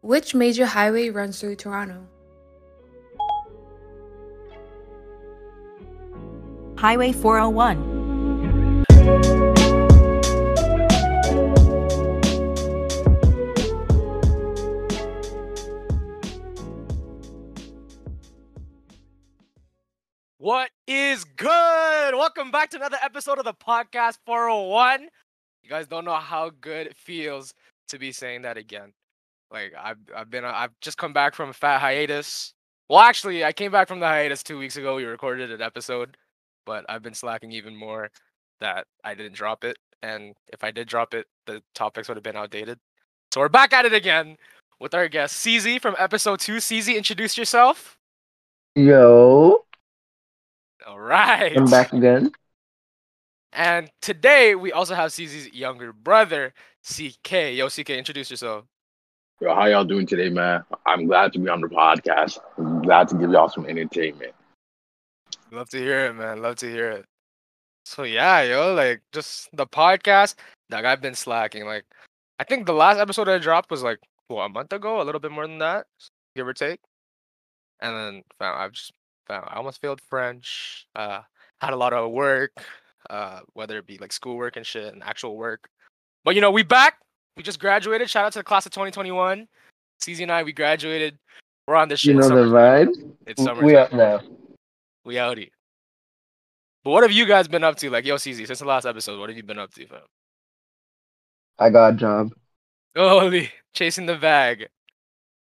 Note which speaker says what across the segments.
Speaker 1: Which major highway runs through Toronto?
Speaker 2: Highway 401.
Speaker 3: What is good? Welcome back to another episode of the podcast 401. You guys don't know how good it feels to be saying that again. Like I've I've been I've just come back from a fat hiatus. Well, actually, I came back from the hiatus two weeks ago. We recorded an episode, but I've been slacking even more that I didn't drop it. And if I did drop it, the topics would have been outdated. So we're back at it again with our guest CZ from episode two. CZ, introduce yourself.
Speaker 4: Yo,
Speaker 3: All right.
Speaker 4: I'm back again.
Speaker 3: And today we also have CZ's younger brother, CK. Yo, CK, introduce yourself.
Speaker 5: Yo, how y'all doing today, man? I'm glad to be on the podcast. I'm glad to give y'all some entertainment.
Speaker 3: Love to hear it, man. Love to hear it. So yeah, yo, like just the podcast. Like I've been slacking. Like I think the last episode I dropped was like what a month ago, a little bit more than that, give or take. And then found I've just found I almost failed French. Uh, had a lot of work, uh, whether it be like schoolwork and shit and actual work. But you know, we back. We just graduated. Shout out to the class of 2021. CZ and I, we graduated. We're on this shit.
Speaker 4: You know the vibe.
Speaker 3: It's summer.
Speaker 4: We out now.
Speaker 3: We outie. But what have you guys been up to? Like, yo, CZ, since the last episode, what have you been up to, fam?
Speaker 4: I got a job.
Speaker 3: Holy, chasing the bag.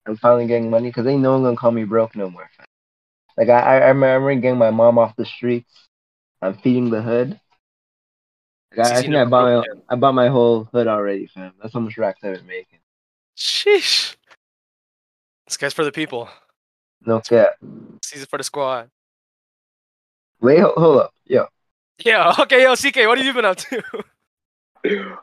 Speaker 4: I'm finally getting money because ain't no one gonna call me broke no more. fam. Like I, I I remember getting my mom off the streets. I'm feeding the hood. Like, I, I think I bought my
Speaker 3: broke.
Speaker 4: I bought my whole hood already, fam. That's how much racks I've been making.
Speaker 3: Sheesh. This guy's for the people.
Speaker 4: No cap.
Speaker 3: CZ for the squad.
Speaker 4: Wait, hold, hold up. Yo,
Speaker 3: Yeah, okay, yo, CK, what have you been up to?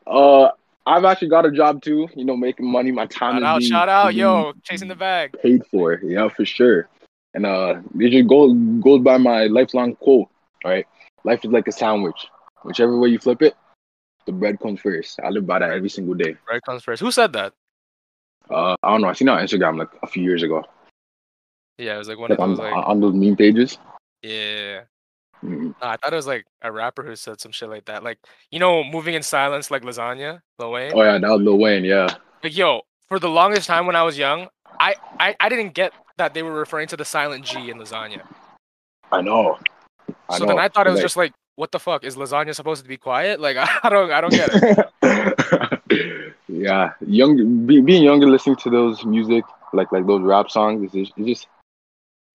Speaker 5: Uh, I've actually got a job too. You know, making money. My time
Speaker 3: shout out,
Speaker 5: being,
Speaker 3: shout out, yo, chasing the bag.
Speaker 5: paid for. Yeah, for sure. And uh, it just goes goes by my lifelong quote. All right, life is like a sandwich. Whichever way you flip it, the bread comes first. I live by that every single day.
Speaker 3: Right comes first. Who said that?
Speaker 5: Uh, I don't know. I seen it on Instagram like a few years ago,
Speaker 3: Yeah, it was like one
Speaker 5: like
Speaker 3: of
Speaker 5: on,
Speaker 3: those, like,
Speaker 5: on those meme pages.
Speaker 3: yeah.
Speaker 5: Mm.
Speaker 3: Nah, I thought it was like a rapper who said some shit like that. Like, you know, moving in silence like lasagna, Lil Wayne.
Speaker 5: Oh yeah, that was Lil Wayne. Yeah.
Speaker 3: Like, yo, for the longest time when I was young, I, I, I didn't get that they were referring to the silent G in lasagna.
Speaker 5: I know. I
Speaker 3: so
Speaker 5: know.
Speaker 3: then I thought it was
Speaker 5: Like-
Speaker 3: just like, what the fuck is lasagna supposed to be quiet? Like, I don't, I don't get it.
Speaker 5: yeah, young be, being younger, listening to those music like like those rap songs, is just, it's just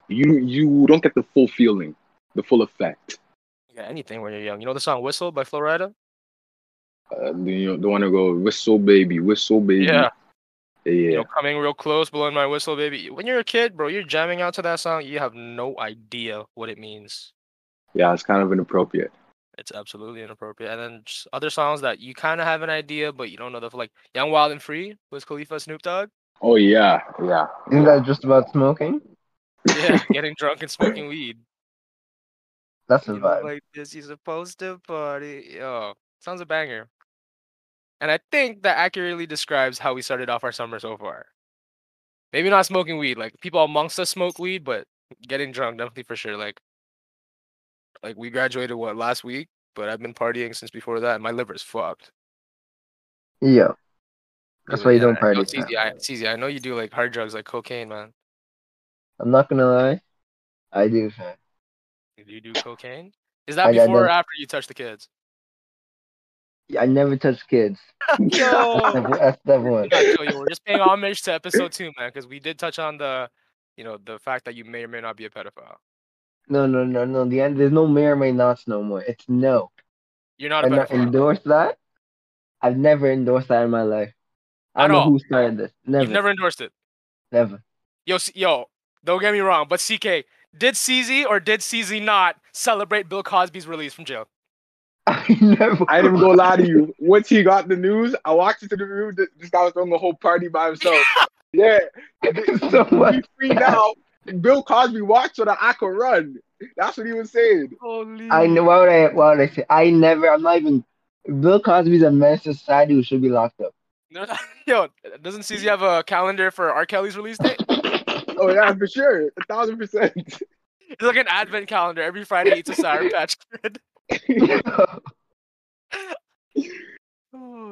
Speaker 5: you you don't get the full feeling, the full effect.
Speaker 3: Yeah, anything when you're young. You know the song "Whistle" by Flo Rida?
Speaker 5: Uh, the, you know, the one to go whistle baby, whistle baby.
Speaker 3: Yeah.
Speaker 5: yeah,
Speaker 3: You know, coming real close, blowing my whistle, baby. When you're a kid, bro, you're jamming out to that song. You have no idea what it means.
Speaker 5: Yeah, It's kind of inappropriate.
Speaker 3: It's absolutely inappropriate. And then just other songs that you kind of have an idea, but you don't know the like "Young, Wild and Free" Wiz Khalifa Snoop Dogg.
Speaker 5: Oh yeah, yeah.
Speaker 4: isn't that just about smoking?
Speaker 3: Yeah, getting drunk and smoking weed.
Speaker 4: That's the
Speaker 3: You know,
Speaker 4: vibe.
Speaker 3: like this, you're supposed to party. Yo, sounds a banger. And I think that accurately describes how we started off our summer so far. Maybe not smoking weed. Like people amongst us smoke weed, but getting drunk definitely for sure. Like, like we graduated what last week, but I've been partying since before that, and my liver's fucked.
Speaker 4: Yo, that's why you don't party.
Speaker 3: know,
Speaker 4: fam.
Speaker 3: CZ, I, CZ, I know you do like hard drugs like cocaine, man.
Speaker 4: I'm not gonna lie, I do, fam.
Speaker 3: Do you do cocaine? Is that
Speaker 4: I- I
Speaker 3: before or after you touch the kids?
Speaker 4: I never touch kids.
Speaker 3: Yo,
Speaker 4: that's never one.
Speaker 3: Yeah, yo, yo, we're just paying homage to episode two, man, because we did touch on the, you know, the fact that you may or may not be a pedophile.
Speaker 4: No, no, no, no. The end. There's no may or may nots no more. It's no.
Speaker 3: You're not a
Speaker 4: I not
Speaker 3: pedophile.
Speaker 4: endorse that. I've never endorsed that in my life. I don't know
Speaker 3: all?
Speaker 4: who started this. Never,
Speaker 3: You've never endorsed it.
Speaker 4: never.
Speaker 3: Yo, C- yo, don't get me wrong, but CK, did CZ or did CZ not celebrate Bill Cosby's release from jail?
Speaker 4: I never.
Speaker 5: I didn't go lie to you. Once he got the news, I walked into the room. th- This guy was throwing the whole party by himself. yeah,
Speaker 4: so
Speaker 5: be
Speaker 4: what?
Speaker 5: free now. Bill Cosby walked so that I could run. That's what he was saying.
Speaker 3: Holy.
Speaker 4: I know. Why would I? Why would I say? I never. I'm not even. Bill Cosby's a menace to society who should be locked up.
Speaker 3: No, Yo, doesn't CZ have a calendar for R. Kelly's release date?
Speaker 5: Oh yeah, for sure, a thousand percent.
Speaker 3: It's like an advent calendar. Every Friday he eats a Sour Patch Kid.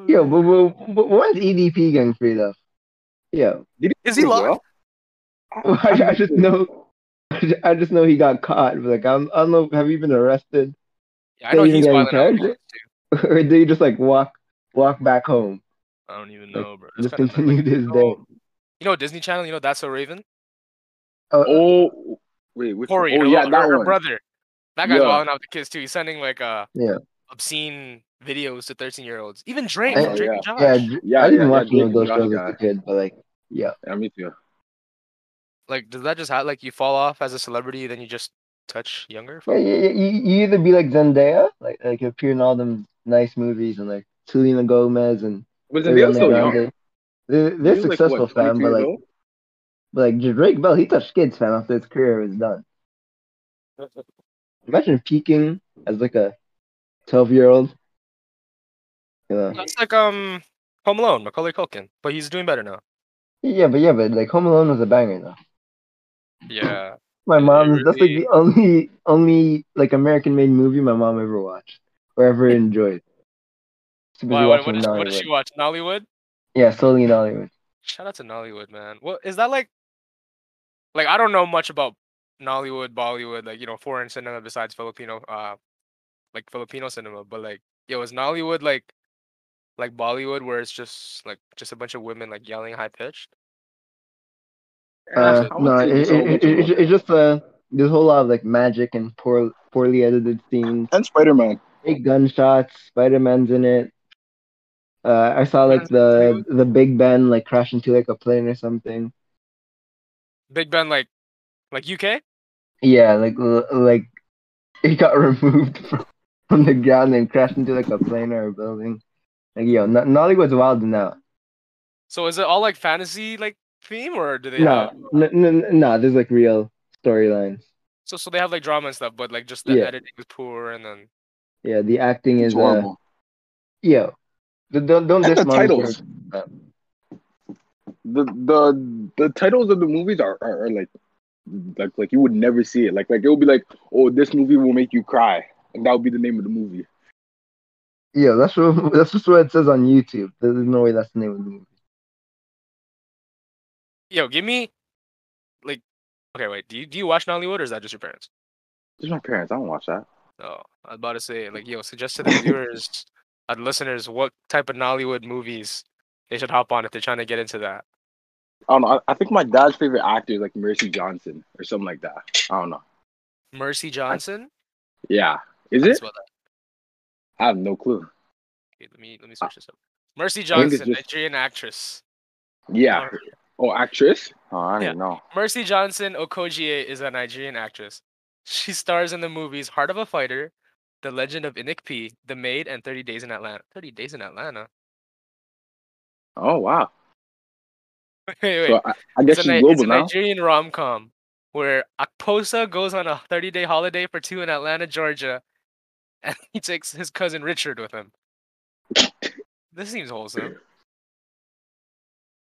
Speaker 4: Yo, but, but, but when's EDP getting free though? Yeah,
Speaker 3: Is he locked?
Speaker 4: I, I just know, I just know he got caught. but, Like I don't, I don't know. Have you been arrested,
Speaker 3: Yeah, I know he's
Speaker 4: get
Speaker 3: violent.
Speaker 4: charged? or did he just like walk walk back home?
Speaker 3: I don't even
Speaker 4: Like,
Speaker 3: know, bro. It's
Speaker 4: Just
Speaker 3: kinda-
Speaker 4: continued his
Speaker 3: you
Speaker 4: day.
Speaker 3: know- You know Disney Channel? You know That's So Raven?
Speaker 4: Oh,
Speaker 5: Oh wait, which
Speaker 3: Corey,
Speaker 5: oh
Speaker 3: her,
Speaker 5: yeah,
Speaker 3: little-
Speaker 5: that
Speaker 3: her, her
Speaker 5: one.
Speaker 3: brother. That guy's
Speaker 5: Yeah.
Speaker 3: wilding out with the kids too. He's sending like uh
Speaker 4: Yeah.
Speaker 3: obscene videos to 13 year olds. Even Drake,
Speaker 4: Oh,
Speaker 3: Drake
Speaker 5: yeah.
Speaker 3: and Josh.
Speaker 4: yeah,
Speaker 5: Yeah,
Speaker 4: I didn't
Speaker 5: yeah,
Speaker 4: watch
Speaker 5: yeah,
Speaker 4: any of those
Speaker 5: and
Speaker 4: shows
Speaker 5: Josh
Speaker 4: as a kid, but like, yeah,
Speaker 5: Yeah, me too.
Speaker 3: Like, does that just have like you fall off as a celebrity, then you just touch younger?
Speaker 4: yeah,
Speaker 3: folk?
Speaker 4: you, you, you either be like Zendaya, like like appear in all them nice movies, and like Selena Gomez and
Speaker 5: Was Zendaya
Speaker 4: Ariana
Speaker 5: still young?
Speaker 4: They're, they're
Speaker 5: He was, like,
Speaker 4: successful,
Speaker 5: what,
Speaker 4: fam, but like,
Speaker 5: old?
Speaker 4: but like Drake Bell, he touched kids, fam, after his career was done. Imagine peaking as like a twelve year old. You know.
Speaker 3: That's like um Home Alone, Macaulay Culkin, but he's doing better now.
Speaker 4: Yeah, but yeah, but like Home Alone was a banger though.
Speaker 3: Yeah,
Speaker 4: My mom, that's like the only only like American made movie my mom ever watched or ever enjoyed. Too busy
Speaker 3: Why, what,
Speaker 4: watching
Speaker 3: what, does,
Speaker 4: Nollywood.
Speaker 3: she watch? Nollywood?
Speaker 4: Yeah, solely Nollywood.
Speaker 3: Shout out to Nollywood, man. What is that like? Like I don't know much about Nollywood, Bollywood, like you know, foreign cinema besides Filipino, uh, like Filipino cinema. But like, yo, is Nollywood like, like Bollywood, where it's just like just a bunch of women like yelling high pitched?
Speaker 4: Uh, no,
Speaker 5: say
Speaker 4: it,
Speaker 5: it's
Speaker 4: it, it, it's it's just uh, there's a whole lot of like magic and poor, poorly edited scenes.
Speaker 5: and Spider Man.
Speaker 4: Big gunshots. Spider Man's in it. Uh, I saw like the the Big Ben like crash into like a plane or something.
Speaker 3: Big Ben, like, like UK?
Speaker 4: Yeah, like like he got removed from, from the ground and crashed into like a plane or a building. Like yo, N- Nollywood's wild now.
Speaker 3: So is it all like fantasy like theme, or do they
Speaker 4: No,
Speaker 3: have?
Speaker 4: n- n- no, there's like real storylines.
Speaker 3: So so they have like drama and stuff, but like just the
Speaker 4: Yeah.
Speaker 3: editing is poor, and then
Speaker 4: Yeah, the acting is
Speaker 5: It's
Speaker 4: uh,
Speaker 5: horrible.
Speaker 4: yo. Don't don't, don't
Speaker 5: And the titles.
Speaker 4: Work.
Speaker 5: The the the titles of the movies are, are, are like like like you would never see it. Like like it will be like, oh, this movie will make you cry. And that would be the name of the movie.
Speaker 4: Yeah, that's what that's just what it says on YouTube. There's no way that's the name of the movie.
Speaker 3: Yo, give me like, okay, wait, do you do you watch Nollywood, or is that just your parents?
Speaker 5: Just my parents. I don't watch that.
Speaker 3: Oh, I was about to say, like, yo, suggest to the viewers, uh, the listeners, what type of Nollywood movies they should hop on if they're trying to get into that.
Speaker 5: I don't know. I, I think my dad's favorite actor is like Mercy Johnson or something like that. I don't know.
Speaker 3: Mercy Johnson.
Speaker 5: Yeah. Is it? I have no clue.
Speaker 3: Okay, let me let me search this up. Mercy Johnson,
Speaker 5: just-
Speaker 3: Nigerian actress.
Speaker 5: Yeah. Oh, actress? Oh, I
Speaker 3: Yeah.
Speaker 5: didn't know.
Speaker 3: Mercy Johnson Okojie is a Nigerian actress. She stars in the movies Heart of a Fighter, The Legend of Inikpi, The Maid, and 30 Days in Atlanta. 30 Days in Atlanta.
Speaker 5: Oh wow.
Speaker 3: wait, wait.
Speaker 5: So I, I guess
Speaker 3: it's a,
Speaker 5: she's
Speaker 3: Ni- it's a
Speaker 5: now.
Speaker 3: Nigerian rom com where Akposa goes on a 30 day holiday for two in Atlanta, Georgia, and he takes his cousin Richard with him. This seems wholesome.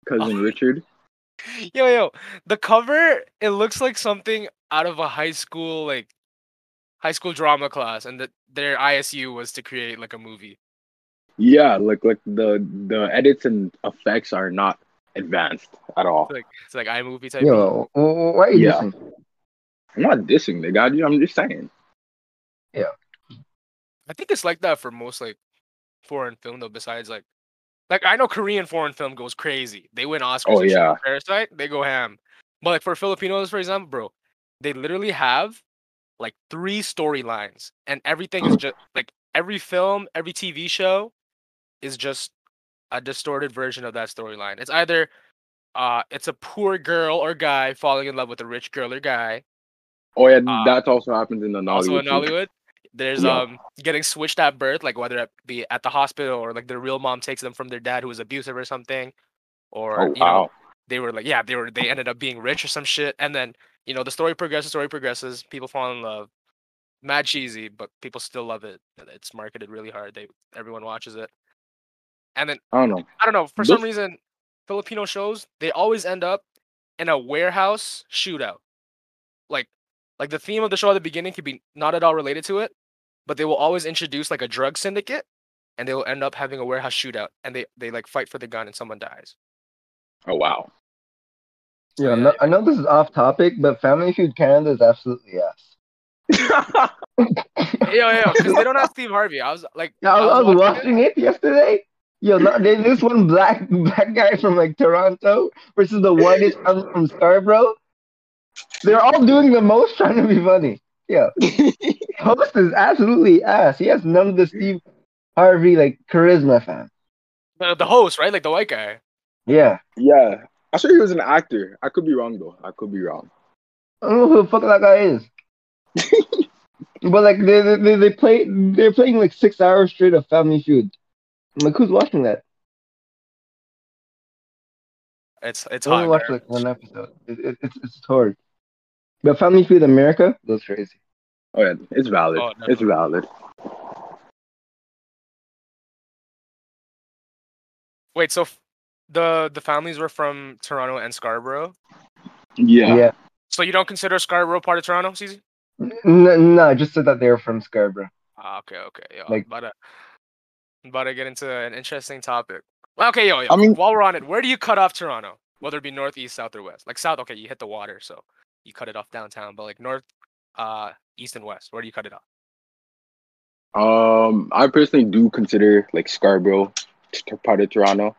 Speaker 5: Cousin
Speaker 3: Oh.
Speaker 5: Richard.
Speaker 3: Yo, yo, the cover, it looks like something out of a high school, like, high school drama class, and that their ISU was to create, like, a movie.
Speaker 5: Yeah, like like the the edits and effects are not advanced at all.
Speaker 3: It's like, it's like iMovie type.
Speaker 4: Yo, wh- wh- why are you
Speaker 5: Yeah.
Speaker 4: dissing?
Speaker 5: I'm not dissing the guy. I'm just saying.
Speaker 3: Yeah, I think it's like that for most, like, foreign film, though, besides, like, like, I know Korean foreign film goes crazy. They win Oscars.
Speaker 5: Oh, yeah.
Speaker 3: Parasite, they go ham. But, like, for Filipinos, for example, bro, they literally have, like, three storylines, and everything is just, like, every film, every TV show is just a distorted version of that storyline. It's either uh it's a poor girl or guy falling in love with a rich girl or guy.
Speaker 5: Oh yeah,
Speaker 3: Uh,
Speaker 5: that also happens in the Nollywood.
Speaker 3: also in
Speaker 5: too.
Speaker 3: There's
Speaker 5: Yeah.
Speaker 3: um getting switched at birth, like whether it be at the hospital or like their real mom takes them from their dad who was abusive or something. Or
Speaker 5: Oh
Speaker 3: you know, they were like yeah, they were they ended up being rich or some shit. And then, you know, the story progresses, story progresses, people fall in love. Mad cheesy, but people still love it. It's marketed really hard. They everyone watches it. And then
Speaker 5: I don't know.
Speaker 3: I don't know for some reason Filipino shows they always end up in a warehouse shootout. Like like the theme of the show at the beginning could be not at all related to it, but they will always introduce like a drug syndicate and they will end up having a warehouse shootout and they they like fight for the gun and someone dies.
Speaker 5: Oh wow.
Speaker 4: Yeah, I know, I know this is off topic, but Family Feud Canada is absolutely ass.
Speaker 3: Yo, yo, because they don't have Steve Harvey. I was like,
Speaker 4: Yeah, I was, I was
Speaker 3: it.
Speaker 4: watching it yesterday. Yo, no, there's this one black black guy from like Toronto versus the whitest from, from Scarborough. They're all doing the most trying to be funny. Yeah, host is absolutely ass. He has none of the Steve Harvey like charisma, fam.
Speaker 3: The, the host, right? Like the white guy.
Speaker 4: Yeah,
Speaker 5: yeah. I swear he was an actor. I could be wrong though. I could be wrong.
Speaker 4: I don't know who the fuck that guy is. but like they they they, they play they're playing like six hours straight of Family Feud. I'm like, who's watching that?
Speaker 3: It's it's
Speaker 4: I only
Speaker 3: hot.
Speaker 4: watched
Speaker 3: man.
Speaker 4: like one episode. It, it, it's it's torrid. But Family Feud America goes crazy.
Speaker 5: Oh yeah, it's valid.
Speaker 3: Oh,
Speaker 5: it's valid.
Speaker 3: Wait, so f- the the families were from Toronto and Scarborough.
Speaker 5: Yeah.
Speaker 4: Yeah.
Speaker 3: So you don't consider Scarborough part of Toronto, CZ?
Speaker 4: No, no, I just said that they were from Scarborough.
Speaker 3: Ah, okay, okay. Yo,
Speaker 4: Like-
Speaker 3: about to about to get into an interesting topic. Okay, yo, yo.
Speaker 5: I mean-
Speaker 3: while we're on it, where do you cut off Toronto? Whether it be north, east, south, or west? Like south, okay, you hit the water, so you cut it off downtown. But like north, uh, east, and west, where do you cut it off?
Speaker 5: Um, I personally do consider like Scarborough part of Toronto.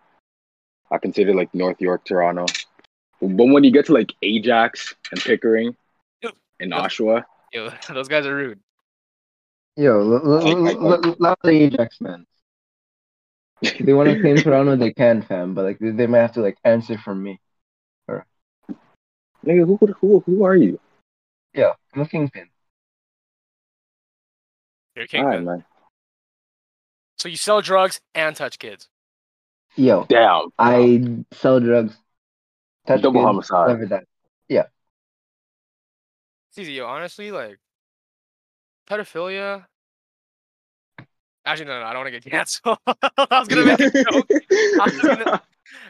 Speaker 5: I consider like North York, Toronto. But when you get to like Ajax and Pickering
Speaker 3: Yep.
Speaker 5: and
Speaker 3: Yep.
Speaker 5: Oshawa,
Speaker 3: Yo, those guys are rude.
Speaker 4: Yo, l- l- l- l- l- of the Ajax man. If they want to claim Toronto, they can, fam. But like, they, they might have to like answer from me.
Speaker 5: Nigga, who who who are you?
Speaker 4: Yeah, I'm a kingpin.
Speaker 3: You're a
Speaker 5: All right,
Speaker 3: kingpin.
Speaker 5: man.
Speaker 3: So you sell drugs and touch kids.
Speaker 4: Yo,
Speaker 5: Damn.
Speaker 4: I sell drugs. Touch
Speaker 5: Double
Speaker 4: kids,
Speaker 5: homicide.
Speaker 4: never that.
Speaker 3: It's easy, yo. Honestly, like pedophilia. Actually, no, no, I don't want to get canceled. I was gonna make a joke. I was gonna...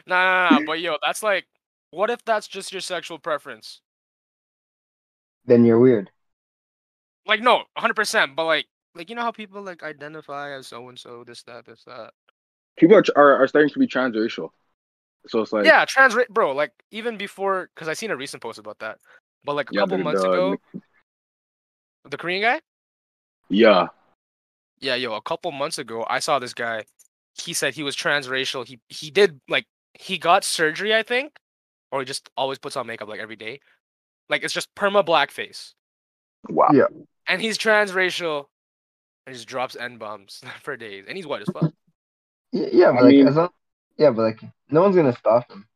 Speaker 3: No, no, no, no. But yo, that's like, what if that's just your sexual preference?
Speaker 4: Then you're weird.
Speaker 3: Like, no, 100%. But like, like you know how people like identify as so and so, this, that, this, that.
Speaker 5: People are, are are starting to be transracial. So it's like
Speaker 3: yeah, trans, bro. Like even before, because I seen a recent post about that. But like a
Speaker 5: Yeah,
Speaker 3: couple
Speaker 5: the-
Speaker 3: months
Speaker 5: the-
Speaker 3: ago, the Korean guy.
Speaker 5: yeah.
Speaker 3: Yeah, yo, a couple months ago, I saw this guy. He said he was transracial. He he did like he got surgery, I think, or he just always puts on makeup like every day. Like it's just perma blackface,
Speaker 5: Wow.
Speaker 4: Yeah.
Speaker 3: and he's transracial, and just drops n bombs for days, and he's white as fuck.
Speaker 4: Y- Yeah, but
Speaker 5: I
Speaker 4: like,
Speaker 5: mean-
Speaker 4: as long, yeah, but like, no one's gonna stop him.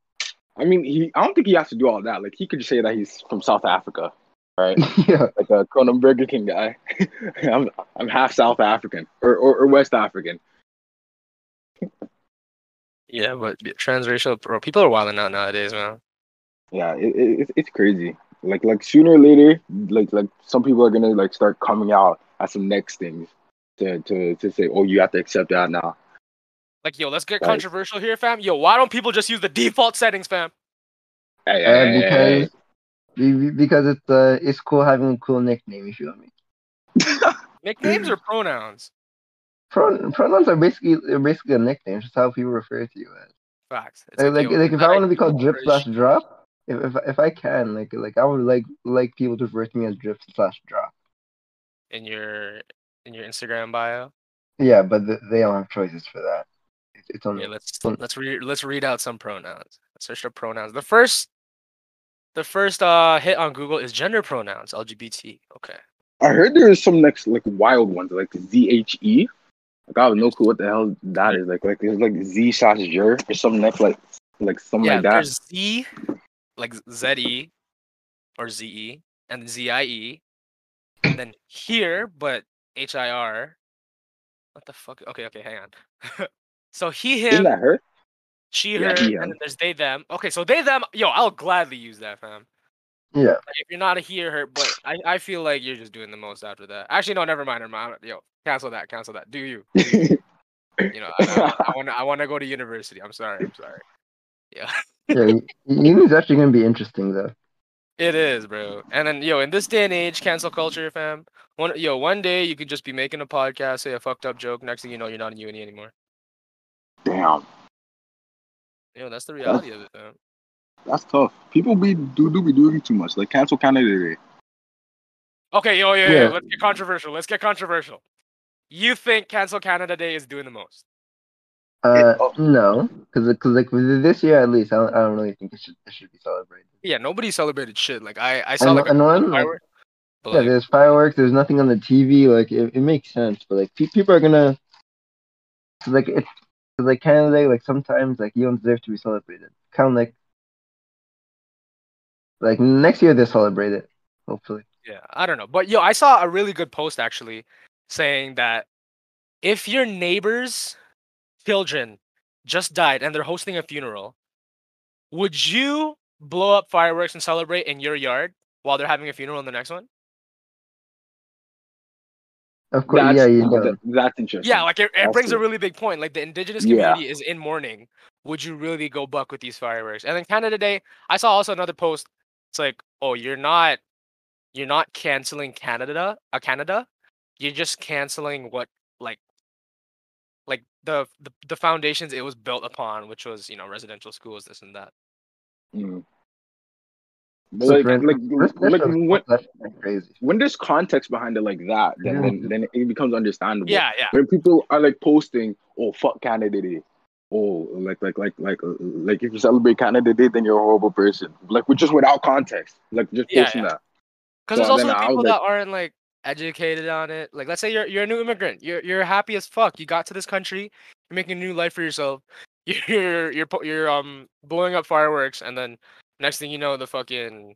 Speaker 5: I mean, he. I don't think he has to do all that. Like he could just say that he's from South Africa, right?
Speaker 4: yeah,
Speaker 5: like a Conan Burger King guy. I'm I'm half South African or, or, or West African.
Speaker 3: Yeah, but transracial, bro. People are wilding out nowadays, man.
Speaker 5: Yeah, it, it, it's- it's crazy. Like like sooner or later, like like some people are gonna like start coming out as some next things to to to say, oh, you have to accept that now.
Speaker 3: Like, yo, let's get
Speaker 5: Right.
Speaker 3: controversial here, fam. Yo, why don't people just use the default settings, fam?
Speaker 5: Hey,
Speaker 4: uh,
Speaker 5: hey, hey, hey.
Speaker 4: because be- be- because it's uh it's cool having a cool nickname. If you feel me?
Speaker 3: Nicknames or pronouns?
Speaker 4: Pron- pronouns are basically are basically a nickname. It's just how people refer to you as.
Speaker 3: Facts. It's
Speaker 4: Like, like, like if
Speaker 3: that
Speaker 4: I want to be called drip slash drop, if, if if I can, like like I would like like people to refer to me as drip slash drop.
Speaker 3: in your in your Instagram bio.
Speaker 4: Yeah, but th- they don't have choices for that. It's, it's only
Speaker 3: Yeah, let's
Speaker 4: Fun.
Speaker 3: let's read let's read out some pronouns. Let's search up pronouns. The first the first uh hit on Google is gender pronouns, LGBT. Okay.
Speaker 5: I heard there is some next like wild ones like Z H E. Like I have no clue what the hell that is. Like like it's like Z slash Jer or something next like like something
Speaker 3: yeah,
Speaker 5: like that.
Speaker 3: there's Z like Z E or Z E and Z I E. And then here, but H I R. What the fuck? Okay, okay, hang on. so he him
Speaker 5: Isn't that her?
Speaker 3: she,
Speaker 5: Yeah, he,
Speaker 3: and then there's they, them. Okay, so they, them. Yo, I'll gladly use that, fam.
Speaker 4: yeah.
Speaker 3: Like, if you're not a he or her, but I, I feel like you're just doing the most after that. Actually, no, never mind. Never mind. Yo, cancel that. Cancel that. Do you? Do you? You know, I want to I want to go to university. I'm sorry. I'm sorry. Yeah.
Speaker 4: Yeah, uni's actually gonna be interesting though.
Speaker 3: It is, bro. And then, yo, in this day and age, cancel culture, fam. One, yo, one day you could just be making a podcast, say a fucked up joke. Next thing you know, you're not in uni anymore.
Speaker 5: Damn,
Speaker 3: Yo, that's the reality of it, fam.
Speaker 5: that's tough. People be do do be doing too much. Like cancel Canada Day.
Speaker 3: Okay, yo, yo, yo,
Speaker 4: Yeah.
Speaker 3: let's get controversial. Let's get controversial. You think Cancel Canada Day is doing the most?
Speaker 4: Uh,
Speaker 5: oh.
Speaker 4: no, because because like this year at least, I don't, I don't really think it should it should be celebrated.
Speaker 3: Yeah, nobody celebrated shit. Like I, I saw
Speaker 4: And,
Speaker 3: like a
Speaker 4: and one,
Speaker 3: firework. But
Speaker 4: yeah,
Speaker 3: like,
Speaker 4: there's fireworks. There's nothing on the TV. Like it, it makes sense, but like pe- people are gonna 'cause, like it's 'cause, like Canada Day. Like sometimes like you don't deserve to be celebrated. Kind of like like next year they celebrate it. Hopefully.
Speaker 3: Yeah, I don't know. But yo, I saw a really good post actually saying that if your neighbor's children just died and they're hosting a funeral, would you blow up fireworks and celebrate in your yard while they're having a funeral in the next one?
Speaker 4: Of course,
Speaker 5: That's,
Speaker 4: yeah, you know.
Speaker 5: that- that's interesting.
Speaker 3: Yeah, like it, it
Speaker 5: That's
Speaker 3: brings a really big point. Like the indigenous
Speaker 5: Yeah.
Speaker 3: community is in mourning. Would you really go buck with these fireworks? And then Canada Day, I saw also another post. It's like, oh, you're not, you're not canceling Canada, uh, Canada. You're just canceling what, like, like the, the the foundations it was built upon, which was you know residential schools, this and that.
Speaker 5: Mm. But like,
Speaker 4: Different-
Speaker 5: like,
Speaker 4: This- this
Speaker 5: like when,
Speaker 4: crazy.
Speaker 5: when there's context behind it like that, then,
Speaker 4: Yeah.
Speaker 5: then then it becomes understandable.
Speaker 3: Yeah, yeah.
Speaker 5: When people are like posting, "Oh fuck Canada Day," oh like like like like uh, like if you celebrate Canada Day, then you're a horrible person. Like with just without context, like just
Speaker 3: Yeah,
Speaker 5: posting
Speaker 3: yeah.
Speaker 5: that.
Speaker 3: Because
Speaker 5: So
Speaker 3: there's also
Speaker 5: then
Speaker 3: the
Speaker 5: I
Speaker 3: people
Speaker 5: was
Speaker 3: that aren't like educated on it. Like, let's say you're you're a new immigrant. You're you're happy as fuck. You got to this country. You're making a new life for yourself. You're you're you're um blowing up fireworks, and then next thing you know, the fucking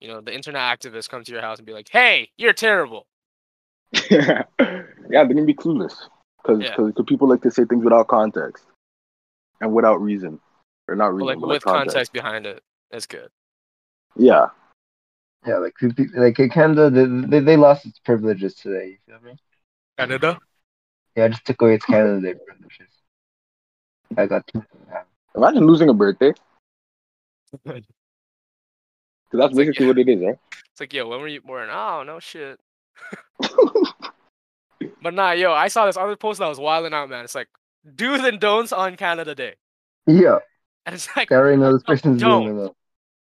Speaker 3: you know the internet activists come to your house and be like, "Hey, you're terrible."
Speaker 5: yeah, they're gonna be clueless because
Speaker 3: Yeah.
Speaker 5: people like to say things without context and without reason or not reason,
Speaker 3: like with context behind it, that's good.
Speaker 5: Yeah,
Speaker 4: Yeah, like pe- pe- like Canada, they, they they lost its privileges today. You feel me?
Speaker 3: Canada.
Speaker 4: Yeah, I just took away its Canada Day privileges. I got two.
Speaker 5: imagine losing a birthday because that's
Speaker 3: It's like,
Speaker 5: basically
Speaker 3: yeah.
Speaker 5: what it is, right?
Speaker 3: It's like, yo, when were you born? Oh, no shit. But nah, yo, I saw this other post that was wilding out, man. It's like do's and don'ts on Canada Day,
Speaker 4: Yeah,
Speaker 3: and it's like
Speaker 4: I already know this person's
Speaker 3: don't.
Speaker 4: doing it.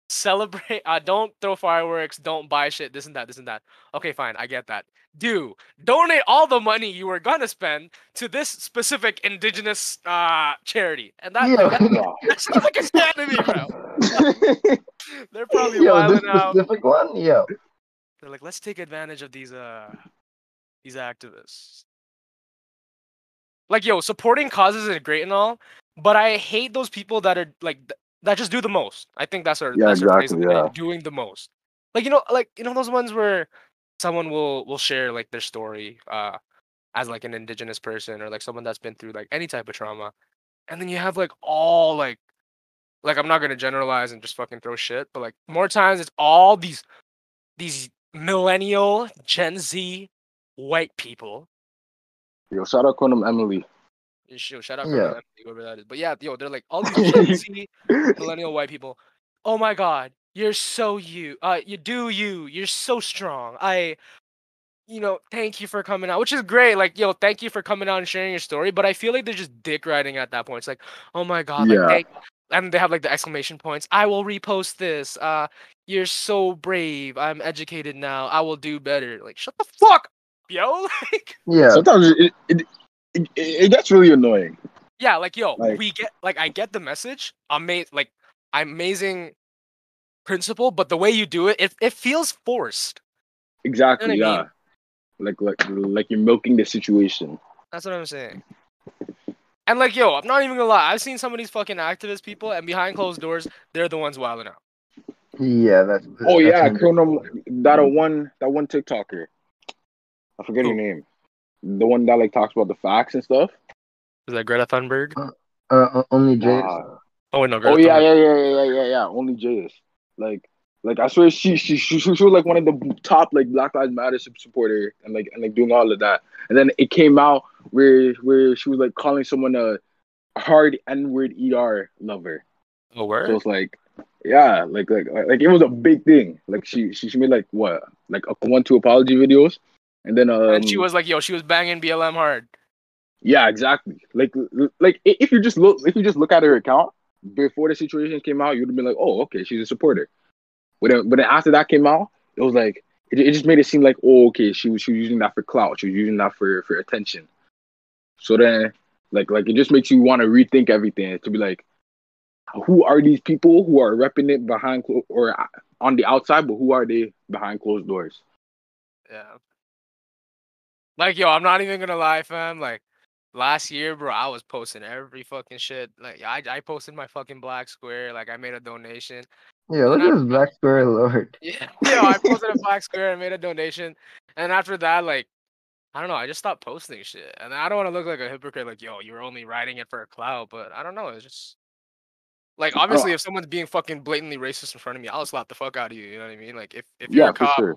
Speaker 3: Celebrate uh don't throw fireworks don't buy shit this and that this and that. Okay fine i get that. Do donate all the money you were gonna spend to this specific indigenous uh charity. And that,
Speaker 4: Yeah.
Speaker 3: that, that sounds like a stand to me bro. They're probably
Speaker 4: Yo, this
Speaker 3: wilding out.
Speaker 4: specific one, yo.
Speaker 3: they're like let's take advantage of these uh these activists. Like yo supporting causes is great and all but i hate those people that are like that just do the most i think that's our
Speaker 5: Yeah,
Speaker 3: that's
Speaker 5: exactly,
Speaker 3: day,
Speaker 5: yeah.
Speaker 3: doing the most like you know like you know those ones where someone will will share like their story uh as like an indigenous person or like someone that's been through like any type of trauma and then you have like all like like i'm not gonna generalize and just fucking throw shit but like more times it's all these these millennial gen z white people
Speaker 5: Yo, shout out Quantum Emily.
Speaker 3: Yo, shout out
Speaker 4: Yeah.
Speaker 3: Carmel whoever that is. But yeah, yo, they're like all these Gen Z millennial white people. Oh my god, you're so you. Uh, you do you. You're so strong. I, you know, thank you for coming out, which is great. Like, yo, thank you for coming out and sharing your story. But I feel like they're just dick riding at that point. It's like, oh my god, like,
Speaker 5: Yeah.
Speaker 3: thank. And they have like the exclamation points. I will repost this. Uh, you're so brave. I'm educated now. I will do better. Like, shut the fuck, up, yo. Like,
Speaker 4: Yeah,
Speaker 5: Sometimes it it, it it it gets really annoying.
Speaker 3: Yeah, like yo,
Speaker 5: Like-
Speaker 3: we get like I get the message. Amazing, like amazing principle, but the way you do it, it it feels forced.
Speaker 5: Exactly.
Speaker 3: You know what I
Speaker 5: yeah. Like like like you're milking the situation.
Speaker 3: That's what I'm saying. And like yo, I'm not even gonna lie. I've seen some of these fucking activist people, and behind closed doors, they're the ones wilding out.
Speaker 4: yeah, that's.
Speaker 5: Oh
Speaker 4: that's
Speaker 5: yeah,
Speaker 4: when-
Speaker 5: Chrono that a one that one TikToker. I forget her
Speaker 3: Who?
Speaker 5: name. The one that like talks about the facts and stuff.
Speaker 3: Is that Greta Thunberg?
Speaker 4: Uh, uh, only Jay.
Speaker 5: Wow.
Speaker 3: Oh wait, no. Greta
Speaker 5: Oh yeah,
Speaker 3: Thunberg.
Speaker 5: yeah, yeah, yeah, yeah, yeah, yeah. Only Jayus. Like, like I swear she she she, she was like one of the top like Black Lives Matter sup- supporter and like and like doing all of that. And then it came out where where she was like calling someone a hard N word ER lover.
Speaker 3: Oh, word?
Speaker 5: So it's like, yeah, like like like it was a big thing. Like she she, she made like what like a one two apology videos, and then um
Speaker 3: and she was like, yo, she was banging BLM hard.
Speaker 5: yeah exactly like like if you just look if you just look at her account before the situation came out, you'd have been like, oh okay, she's a supporter. But then, but then after that came out, it was like it, it just made it seem like oh okay she was she was using that for clout, she was using that for for attention. So then like like it just makes you want to rethink everything to be like who are these people who are repping it behind clo- or on the outside, but who are they behind closed doors?
Speaker 3: Yeah. Like, yo, I'm not even gonna lie, fam. Like, last year, bro, I was posting every fucking shit. Like, I I posted my fucking black square. Like, I made a donation.
Speaker 4: Yeah, look at this Black Square Lord.
Speaker 3: Yeah, yo, I posted a black square and made a donation. And after that, like, I don't know, I just stopped posting shit. And I don't want to look like a hypocrite. Like, yo, you were only writing it for a cloud, but I don't know. It's just like obviously, if someone's being fucking blatantly racist in front of me, I'll slap the fuck out of you. You know what I mean? Like, if if you're
Speaker 5: Yeah,
Speaker 3: a
Speaker 5: for
Speaker 3: cop
Speaker 5: sure.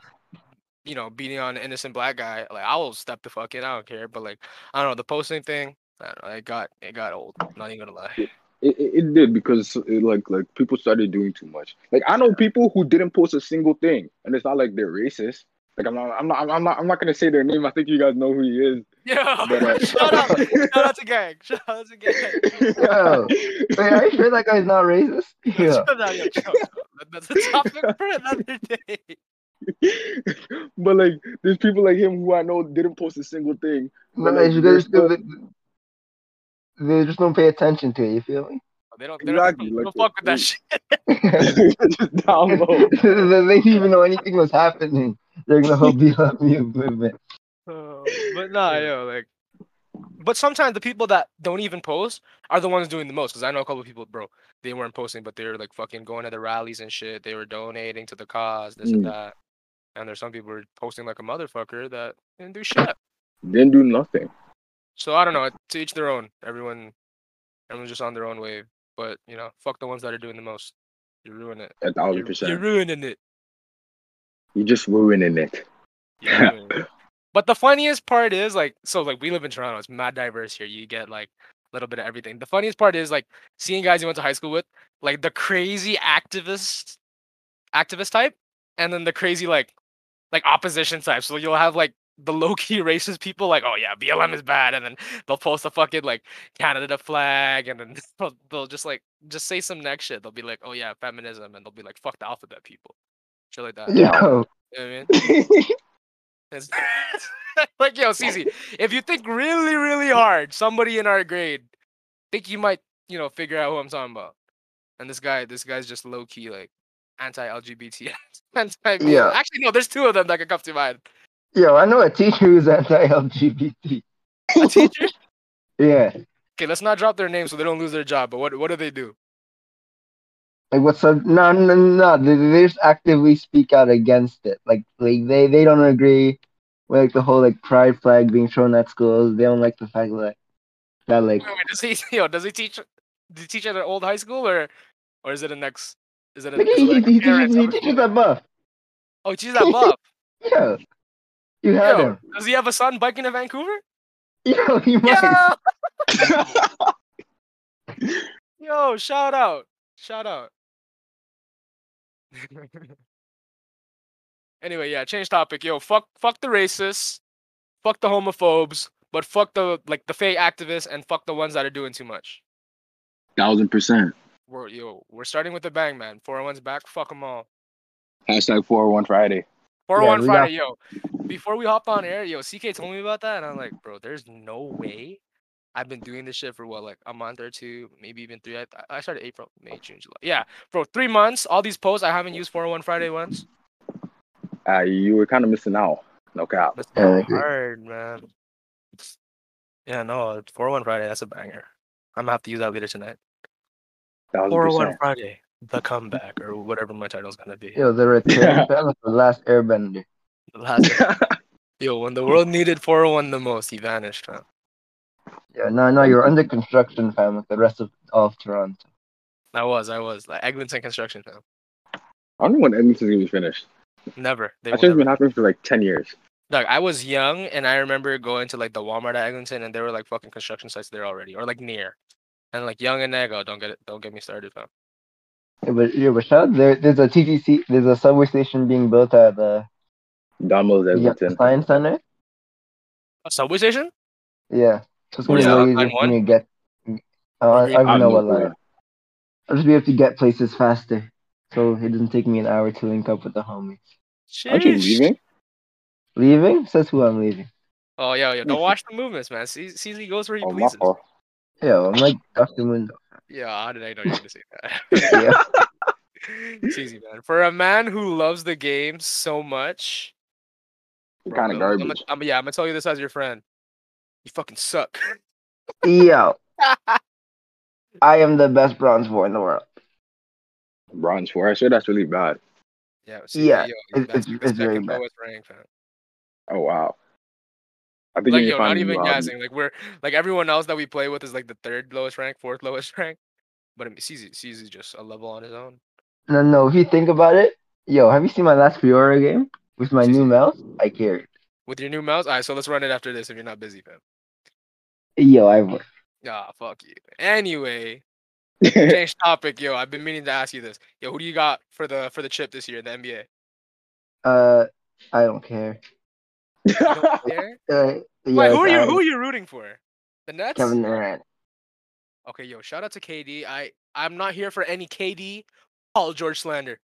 Speaker 3: You know, beating on an innocent black guy, like I will step the fuck in. I don't care. But like, I don't know, the posting thing, I don't know, it got it got old. Not even gonna lie.
Speaker 5: It, it, it did because it, like like people started doing too much. Like I know people who didn't post a single thing, and it's not like they're racist. Like I'm not I'm not I'm not I'm not gonna say their name. I think you guys know who he is.
Speaker 3: Yeah,
Speaker 5: But, uh,
Speaker 3: shout out, shout out to gang, shout out to gang.
Speaker 4: Yo, wait, are you sure that guy's not racist? Yeah.
Speaker 3: Shout out, yo, chill, chill. That- That's a topic for another day.
Speaker 5: but like there's people like him who I know didn't post a single thing. But, like,
Speaker 4: it's
Speaker 5: there's
Speaker 4: just, they,
Speaker 5: still-
Speaker 4: they just don't pay attention to it, you feel me?
Speaker 3: They don't, they don't,
Speaker 5: like
Speaker 3: don't fuck with that
Speaker 5: the-
Speaker 3: shit.
Speaker 5: Just down low.
Speaker 4: they didn't even know anything was happening during the whole BLM movement.
Speaker 3: Uh, but nah, yo, like, but sometimes the people that don't even post are the ones doing the most. Cause I know a couple of people, bro, they weren't posting, but they were like fucking going to the rallies and shit. They were donating to the cause, this and
Speaker 5: Mm.
Speaker 3: that. And there's some people who are posting like a motherfucker that didn't do shit.
Speaker 5: Didn't do nothing.
Speaker 3: So I don't know. To each their own. Everyone, everyone's just on their own wave. But you know, fuck the ones that are doing the most. You ruin it.
Speaker 5: A thousand
Speaker 3: You're,
Speaker 5: percent.
Speaker 3: you're ruining it.
Speaker 5: You're just ruining it.
Speaker 3: Ruining it. But the funniest part is like, so like we live in Toronto. It's mad diverse here. You get like a little bit of everything. The funniest part is like seeing guys you went to high school with, like the crazy activist, activist type, and then the crazy like, like opposition type. So you'll have like the low key racist people, like, oh yeah, BLM is bad, and then they'll post a fucking like Canada flag, and then they'll, they'll just like just say some next shit. They'll be like, oh yeah, feminism, and they'll be like, fuck the alphabet people, shit like that. You
Speaker 4: Yo,
Speaker 3: know what I mean? Like, yo, CZ, if you think really, really hard, somebody in our grade think you might, you know, figure out who I'm talking about. And this guy, this guy's just low key like anti-LGBT, anti.
Speaker 4: Yeah.
Speaker 3: Actually, no, there's two of them that can come to mind.
Speaker 4: yo, I know a teacher who's anti-LGBT.
Speaker 3: A teacher.
Speaker 4: Yeah,
Speaker 3: okay, let's not drop their name so they don't lose their job. But what what do they do?
Speaker 4: like what's up? No, no, no. They, they just actively speak out against it. Like, like they they don't agree with like the whole like pride flag being shown at schools. They don't like the fact that that like
Speaker 3: Wait, wait, does he, yo, does he teach? Does he teach at an old high school or, or is it a next? Is it a,
Speaker 4: Like,
Speaker 3: is
Speaker 4: he,
Speaker 3: it like
Speaker 4: he,
Speaker 3: a
Speaker 4: he, he teaches
Speaker 3: school?
Speaker 4: Buff.
Speaker 3: Oh, he teaches at Buff.
Speaker 4: Yeah. You had
Speaker 3: Yo,
Speaker 4: him.
Speaker 3: does he have a son biking to Vancouver?
Speaker 4: Yo, he might.
Speaker 3: Yo, yo, shout out, shout out. anyway, yeah, change topic. Yo, fuck, fuck the racists, fuck the homophobes, but fuck the like the fake activists and fuck the ones that are doing too much.
Speaker 5: thousand percent.
Speaker 3: We're yo, we're starting with the bang, man. 401's back. Fuck them all.
Speaker 5: Hashtag four oh one Friday.
Speaker 3: 401
Speaker 4: we got-
Speaker 3: Friday, yo. Before we hop on air, yo, CK told me about that, and I'm like, bro, there's no way. I've been doing this shit for what, like a month or two, maybe even three. I, I started April, May, June, July. Yeah, bro, three months. All these posts, I haven't used 401 Friday once.
Speaker 5: Uh, you were kind of missing out. No cap.
Speaker 3: That's
Speaker 4: Yeah, I
Speaker 3: hard, man. Yeah, no, 401 Friday, that's a banger. I'm gonna have to use that later tonight.
Speaker 5: Thousand
Speaker 3: 401. Friday, the comeback, or whatever my title's gonna be.
Speaker 4: Yo, the return fan of the last Airbender.
Speaker 3: The last- Yo, when the world needed 401 the most, he vanished, man.
Speaker 4: Yeah, no, no, you're under construction, fam, with the rest of, of Toronto.
Speaker 3: I was, I was like Eglinton construction fam.
Speaker 5: I don't know when Eglinton's gonna be finished.
Speaker 3: Never. They
Speaker 5: That
Speaker 3: will never.
Speaker 5: been happening for like ten years.
Speaker 3: Like I was young and I remember going to like the Walmart at Eglinton and there were like fucking construction sites there already or like near. And like Yonge and Nego, don't get it don't get me started, fam.
Speaker 4: Yeah, but yeah, but shout out, there, there's a TTC, there's a subway station being built at the
Speaker 5: Domino's
Speaker 4: yeah,
Speaker 5: Eglinton.
Speaker 4: Science Center.
Speaker 3: A subway station?
Speaker 4: Yeah, so it's gonna
Speaker 3: that,
Speaker 4: be
Speaker 3: line
Speaker 4: really for me to get. Uh, I, I don't
Speaker 5: I
Speaker 4: know what
Speaker 5: no
Speaker 4: line. I'll just be able to get places faster, so it doesn't take me an hour to link up with the homies.
Speaker 5: Aren't you
Speaker 3: Sheesh.
Speaker 5: leaving?
Speaker 4: Leaving says who I'm leaving.
Speaker 3: Oh yeah, yeah. Don't watch the movements, man. C- CZ goes where he
Speaker 5: Oh, my
Speaker 3: pleases.
Speaker 5: Fault.
Speaker 4: Yeah, I'm like Dr. Mundo.
Speaker 3: Yeah, how did I know you were gonna say that?
Speaker 4: Yeah.
Speaker 3: it's easy, man. For a man who loves the game so much,
Speaker 5: kind of
Speaker 3: I'm- I'm-
Speaker 5: garbage.
Speaker 3: I'm, yeah, I'm gonna tell you this as your friend. You fucking suck.
Speaker 4: Yo, I am the best bronze four in the world.
Speaker 5: Bronze four. I sure that's really bad.
Speaker 3: yeah, see,
Speaker 4: Yeah,
Speaker 3: yo, you-
Speaker 4: it's-
Speaker 3: that's
Speaker 4: it's- it's very bad.
Speaker 3: rank.
Speaker 5: Oh wow. I think
Speaker 3: Like
Speaker 5: you
Speaker 3: yo,
Speaker 5: find
Speaker 3: not even guessing. Like we're like everyone else that we play with is like the third lowest rank, fourth lowest rank. But I mean, CZ, CZ is just a level on his own.
Speaker 4: No, no, if you think about it, yo, have you seen my last Fiora game with my new mouse? I carried.
Speaker 3: With your new mouse, all right. So let's run it after this if you're not busy, fam.
Speaker 4: Yo, I
Speaker 3: Ah, fuck you. Anyway, change topic, yo. I've been meaning to ask you this. Yo, who do you got for the for the chip this year in the NBA?
Speaker 4: uh, I don't care.
Speaker 3: You don't care?
Speaker 4: Uh,
Speaker 3: Wait,
Speaker 4: yes,
Speaker 3: who are you
Speaker 4: I-
Speaker 3: who are you rooting for? The Nets?
Speaker 4: Kevin Durant.
Speaker 3: Okay, yo, shout out to KD. I I'm not here for any KD Paul George slander.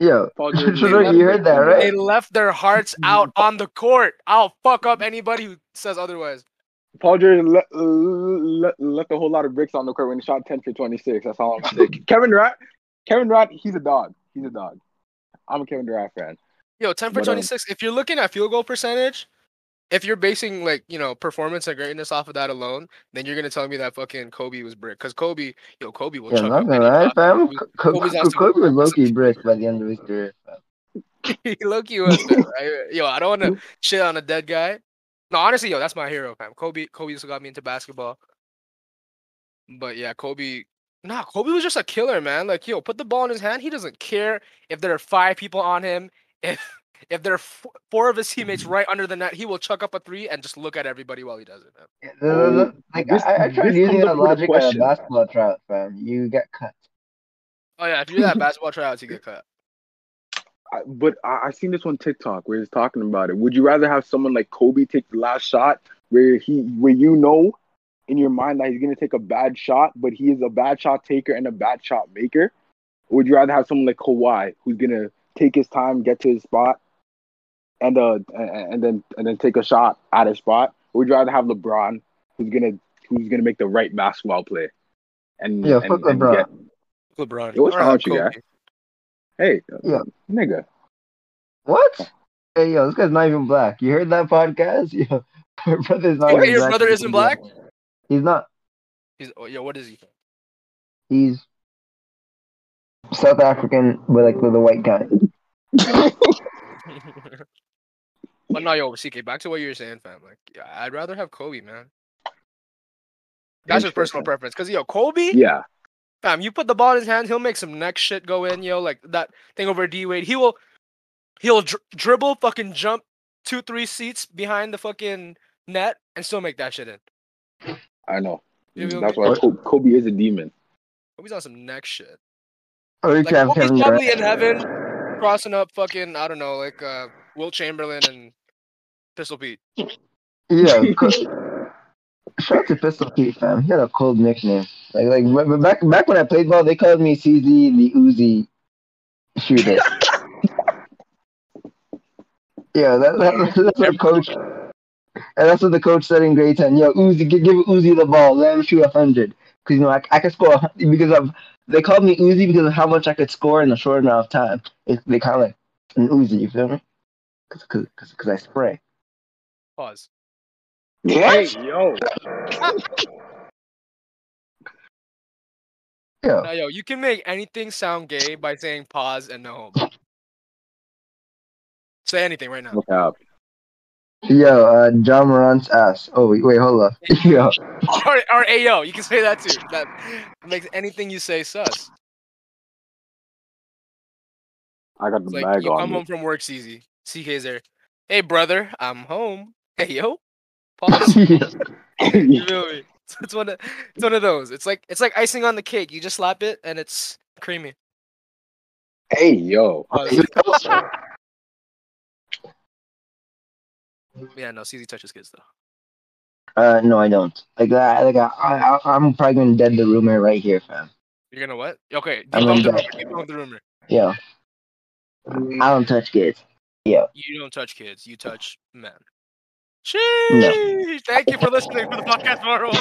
Speaker 4: Yo,
Speaker 5: Paul George
Speaker 4: Should've
Speaker 5: left
Speaker 4: you heard that, right?
Speaker 3: They left their hearts out on the court. I'll fuck up anybody who says otherwise.
Speaker 5: Paul George le- le- left a whole lot of bricks on the court when he shot 10 for 26. That's all I'm saying. Kevin Durant, Kevin Durant, he's a dog. He's a dog. I'm a Kevin Durant fan.
Speaker 3: Yo, 10 for
Speaker 5: But, um,
Speaker 3: 26. If you're looking at field goal percentage, if you're basing like, you know, performance and greatness off of that alone, then you're gonna tell me that fucking Kobe was brick. Cause Kobe, yo, Kobe will
Speaker 4: yeah,
Speaker 3: chuck
Speaker 4: not gonna lie, fam.
Speaker 3: Kobe-
Speaker 4: Co-
Speaker 3: Kobe's
Speaker 4: Co-
Speaker 3: on some-
Speaker 4: Kobe was low key brick by the end of his career.
Speaker 3: Loki was there, right? Yo, I don't want to shit on a dead guy. No, honestly, yo, that's my hero, fam. Kobe, Kobe also got me into basketball. But yeah, Kobe. Nah, Kobe was just a killer, man. Like, yo, put the ball in his hand. He doesn't care if there are five people on him. If if there are f- four of his teammates mm-hmm. right under the net, he will chuck up a three and just look at everybody while he does it, man.
Speaker 4: Yeah, the- the- the- like
Speaker 5: this-
Speaker 4: I, I tried
Speaker 5: this
Speaker 4: using that
Speaker 5: up with
Speaker 4: logic at a basketball trial, fam. You get cut.
Speaker 3: Oh yeah, if you do that basketball tryouts, you get cut.
Speaker 5: I, but I, I seen this on TikTok where he's talking about it. Would you rather have someone like Kobe take the last shot where he where you know in your mind that he's gonna take a bad shot, but he is a bad shot taker and a bad shot maker? Or would you rather have someone like Kawhi who's gonna take his time, get to his spot, and uh and, and then and then take a shot at his spot? We'd rather have LeBron who's gonna who's gonna make the right basketball play? And
Speaker 4: Yeah,
Speaker 5: and,
Speaker 4: fuck
Speaker 5: and
Speaker 4: LeBron.
Speaker 5: get-
Speaker 3: LeBron.
Speaker 5: Yo, what's wrong
Speaker 3: have
Speaker 5: with you, guy? Hey,
Speaker 4: Yeah.
Speaker 5: nigga.
Speaker 4: What? Hey, yo, this guy's not even black. You heard that podcast? Yo, your brother's not
Speaker 3: Wait,
Speaker 4: even
Speaker 3: your
Speaker 4: black.
Speaker 3: brother isn't black?
Speaker 4: He's not.
Speaker 3: He's, oh, yo, what is he?
Speaker 4: He's South African, but like with a white guy.
Speaker 3: but no, yo, CK, back to what you were saying, fam. Like, yeah, I'd rather have Kobe, man. That's just personal preference. Cause yo, Kobe,
Speaker 5: Yeah.
Speaker 3: fam, you put the ball in his hands, he'll make some next shit go in, yo. Like that thing over D Wade. He will, he'll dr- dribble, fucking jump two, three seats behind the fucking net and still make that shit in.
Speaker 5: I know.
Speaker 3: You feel
Speaker 5: That's
Speaker 3: me?
Speaker 5: why Kobe, Kobe is a demon.
Speaker 3: Kobe's on some next shit.
Speaker 4: Or you
Speaker 3: Like
Speaker 4: could have
Speaker 3: Kobe's probably in heaven, crossing up fucking I don't know, like uh, Wilt Chamberlain and Pistol Pete.
Speaker 4: Yeah. Co- Shout out to Pistol Pete, fam. He had a cold nickname. Like, like but- but back back when I played ball, they called me CZ the Uzi shooter. yeah, that, that, that's what coach. And that's what the coach said in grade ten. Yo, Uzi, give, give Uzi the ball. Let him shoot hundred. Because you know I, I could score because of they called me Uzi because of how much I could score in a short amount of time. It, they kind of like an Uzi. You feel me? Because because I spray.
Speaker 3: Pause.
Speaker 5: Hey, yo.
Speaker 4: Yeah.
Speaker 3: Now, yo, you can make anything sound gay by saying pause and no homo. Say anything right now.
Speaker 5: Look out.
Speaker 4: Yo, uh, Ja Morant's ass. Oh wait, wait, hold up. Yo,
Speaker 3: Or, or ayo, you can say that too. That makes anything you say sus.
Speaker 5: I got the
Speaker 3: It's like
Speaker 5: bag
Speaker 3: you
Speaker 5: on
Speaker 3: come
Speaker 5: me.
Speaker 3: home from work, CZ. CK's there. Hey brother, I'm home. Hey yo. Pause. you feel me? It's, it's one of it's one of those. It's like it's like icing on the cake. You just slap it and it's creamy.
Speaker 5: hey yo.
Speaker 3: Yeah, no, CZ touches kids though.
Speaker 4: Uh, no, I don't. Like, I, like I, I, I'm probably gonna dead the rumor right here, fam.
Speaker 3: You're gonna what? Okay,
Speaker 4: I'm
Speaker 3: debunk the
Speaker 4: gonna
Speaker 3: rumor.
Speaker 4: bet.
Speaker 3: Debunk the rumor.
Speaker 4: Yeah. I don't touch kids. Yeah.
Speaker 3: You don't touch kids. You touch men. Sheesh! Thank you for listening to the podcast, Marvel.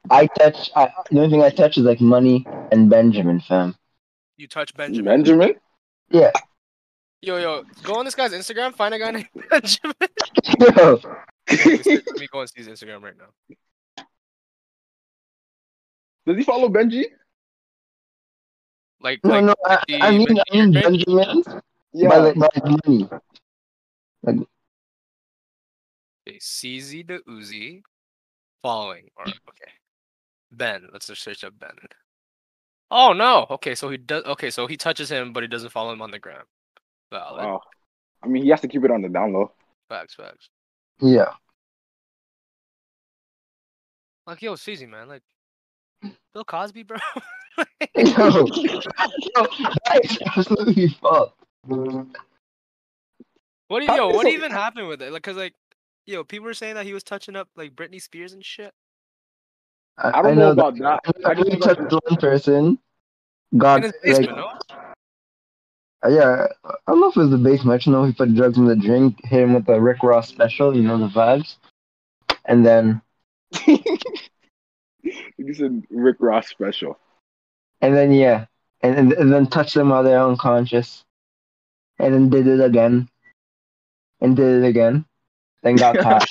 Speaker 4: I touch. I, the only thing I touch is like money and Benjamin, fam.
Speaker 3: You touch Benjamin.
Speaker 5: Benjamin?
Speaker 4: Yeah.
Speaker 3: Yo, yo, go on this guy's Instagram. Find a guy named Benjamin.
Speaker 4: Yo.
Speaker 3: Let me go and see his Instagram right now.
Speaker 5: Does he follow Benji?
Speaker 3: Like,
Speaker 4: No,
Speaker 3: like
Speaker 4: no. I, I mean, I mean
Speaker 3: Benjamin-
Speaker 4: Benjamin.
Speaker 5: Yeah.
Speaker 4: By like, by like.
Speaker 3: Okay, CZ the Uzi following or okay. Ben, let's just search up Ben. Oh no. Okay, so he does okay, so he touches him but he doesn't follow him on the gram. Valid.
Speaker 5: Wow. I mean, he has to keep it on the down low.
Speaker 3: Facts, facts.
Speaker 4: Yeah.
Speaker 3: Like yo, CZ man, like Bill Cosby, bro.
Speaker 4: Yo. Yo, that is absolutely fucked.
Speaker 3: what do yo, what even happened with it? Like cause like yo, people were saying that he was touching up like Britney Spears and shit.
Speaker 4: I,
Speaker 5: I don't know,
Speaker 4: that-
Speaker 5: about that.
Speaker 4: I
Speaker 5: I just
Speaker 4: only touched one person. God, like,
Speaker 3: basement, no?
Speaker 4: Uh, yeah, I don't know if it was the basement. I just know he put drugs in the drink, hit him with the Rick Ross special, you know, the vibes. And then,
Speaker 5: you said Rick Ross special.
Speaker 4: and then, yeah. And, and, and then touched them while they're unconscious. And then did it again. And did it again. Then got caught.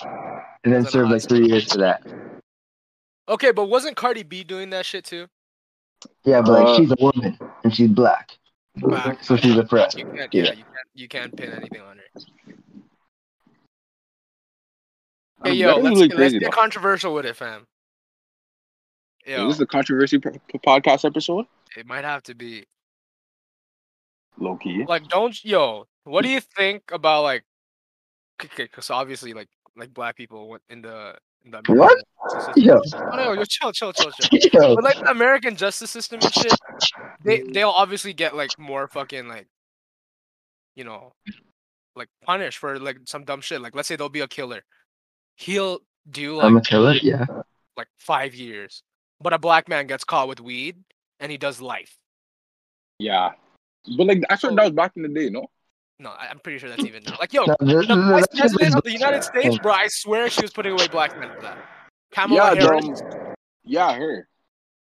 Speaker 4: And then
Speaker 3: Was it
Speaker 4: served like three years for that.
Speaker 3: Okay, but wasn't Cardi B doing that shit too?
Speaker 4: Yeah, but like,
Speaker 5: Uh,
Speaker 4: she's a woman. And she's black.
Speaker 3: Facts,
Speaker 4: So she's a threat.
Speaker 3: You can't,
Speaker 4: Yeah.
Speaker 3: yeah, you can't, you can't pin anything on her. Hey yo, let's,
Speaker 5: really
Speaker 3: let's get
Speaker 5: though.
Speaker 3: controversial with it, fam. Yo,
Speaker 5: Is this the controversy p- podcast episode?
Speaker 3: it might have to be
Speaker 5: Low key.
Speaker 3: like, don't yo. What do you think about like? Okay, because obviously, like, like black people went in the
Speaker 4: What?
Speaker 3: American justice system-
Speaker 4: Yo.
Speaker 3: Oh, no, yo, chill, chill, chill, chill.
Speaker 4: Yo.
Speaker 3: But like the American justice system and shit, they they'll obviously get like more fucking like, you know, like punished for like some dumb shit. Like let's say there'll be a killer, he'll do like
Speaker 4: I'm a killer? Yeah.
Speaker 3: like five years, but a black man gets caught with weed and he does life.
Speaker 5: Yeah. But like I thought that was back in the day, no?
Speaker 3: No, I- I'm pretty sure that's even now. Like yo,
Speaker 4: No, this-
Speaker 3: the
Speaker 4: this-
Speaker 3: vice president of the
Speaker 4: like-
Speaker 3: United States, bro, I swear she was putting away black men for that. Kamala
Speaker 5: yeah,
Speaker 3: Harris,
Speaker 5: um, yeah, her.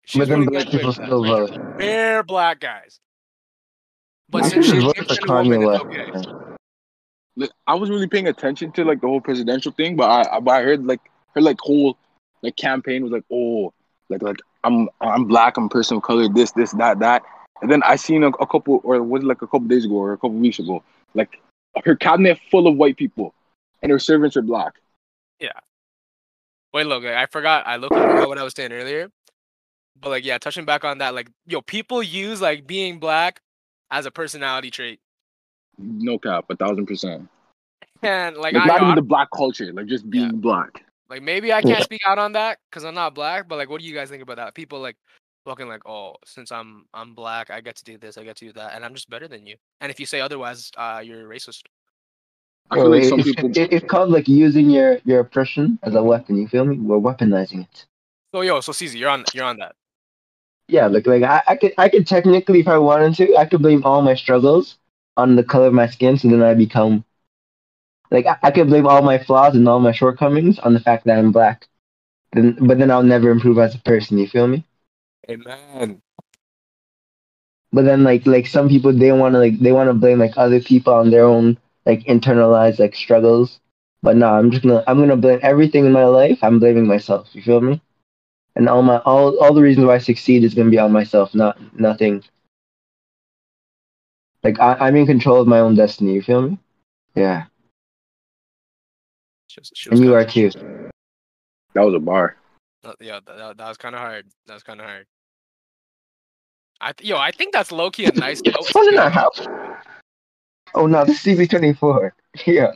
Speaker 3: she was
Speaker 4: But then black people still
Speaker 3: Like,
Speaker 4: vote.
Speaker 3: Bare black guys. But
Speaker 4: I
Speaker 3: since
Speaker 4: should
Speaker 3: she's
Speaker 4: vote
Speaker 3: a
Speaker 4: for
Speaker 3: Asian
Speaker 4: Kanye West.
Speaker 3: okay.
Speaker 5: Like, I wasn't really paying attention to like the whole presidential thing, but I, I but I heard like her like whole like campaign was like, oh, like like I'm I'm black, I'm a person of color, this this that that, and then I seen a, a couple or was it like a couple days ago or a couple weeks ago, like her cabinet full of white people, and her servants are black. Yeah.
Speaker 3: Wait, look, I forgot. I looked forgot what I was saying earlier. But like, yeah, touching back on that, like, yo, people use like being black as a personality trait,
Speaker 5: No cap, a thousand percent.
Speaker 3: and like,
Speaker 5: Like,
Speaker 3: I,
Speaker 5: not even
Speaker 3: I-
Speaker 5: the black culture, like just being
Speaker 3: Yeah.
Speaker 5: black.
Speaker 3: like maybe I can't speak out on that because I'm not black. But like, what do you guys think about that? People like fucking like, oh, since I'm I'm black, I get to do this, I get to do that, and I'm just better than you. And if you say otherwise, uh, you're racist.
Speaker 5: I feel like some
Speaker 4: it's,
Speaker 5: people.
Speaker 4: it- it's called like using your, your oppression as a weapon. You feel me? We're weaponizing it.
Speaker 3: So yo, so CZ, you're on you're on that.
Speaker 4: Yeah, like like I, I could I could technically if I wanted to, I could blame all my struggles on the color of my skin, so then I become like I, I could blame all my flaws and all my shortcomings on the fact that I'm black. Then but then I'll never improve as a person, you feel me?
Speaker 3: Amen.
Speaker 4: But then like like some people they wanna like they wanna blame like other people on their own like internalized like struggles. But no, I'm just gonna I'm gonna blame everything in my life, I'm blaming myself, you feel me? And all my all all the reasons why I succeed is gonna be on myself, not nothing. Like I, I'm in control of my own destiny, you feel me? Yeah.
Speaker 3: She was- she
Speaker 4: And you are too.
Speaker 5: That was a bar.
Speaker 3: Uh, yeah, that, that, that was kind of hard. That was kind of hard. I th- yo, I think that's low key a nice
Speaker 4: fun in our house. Oh no, this is CP twenty four. Yeah.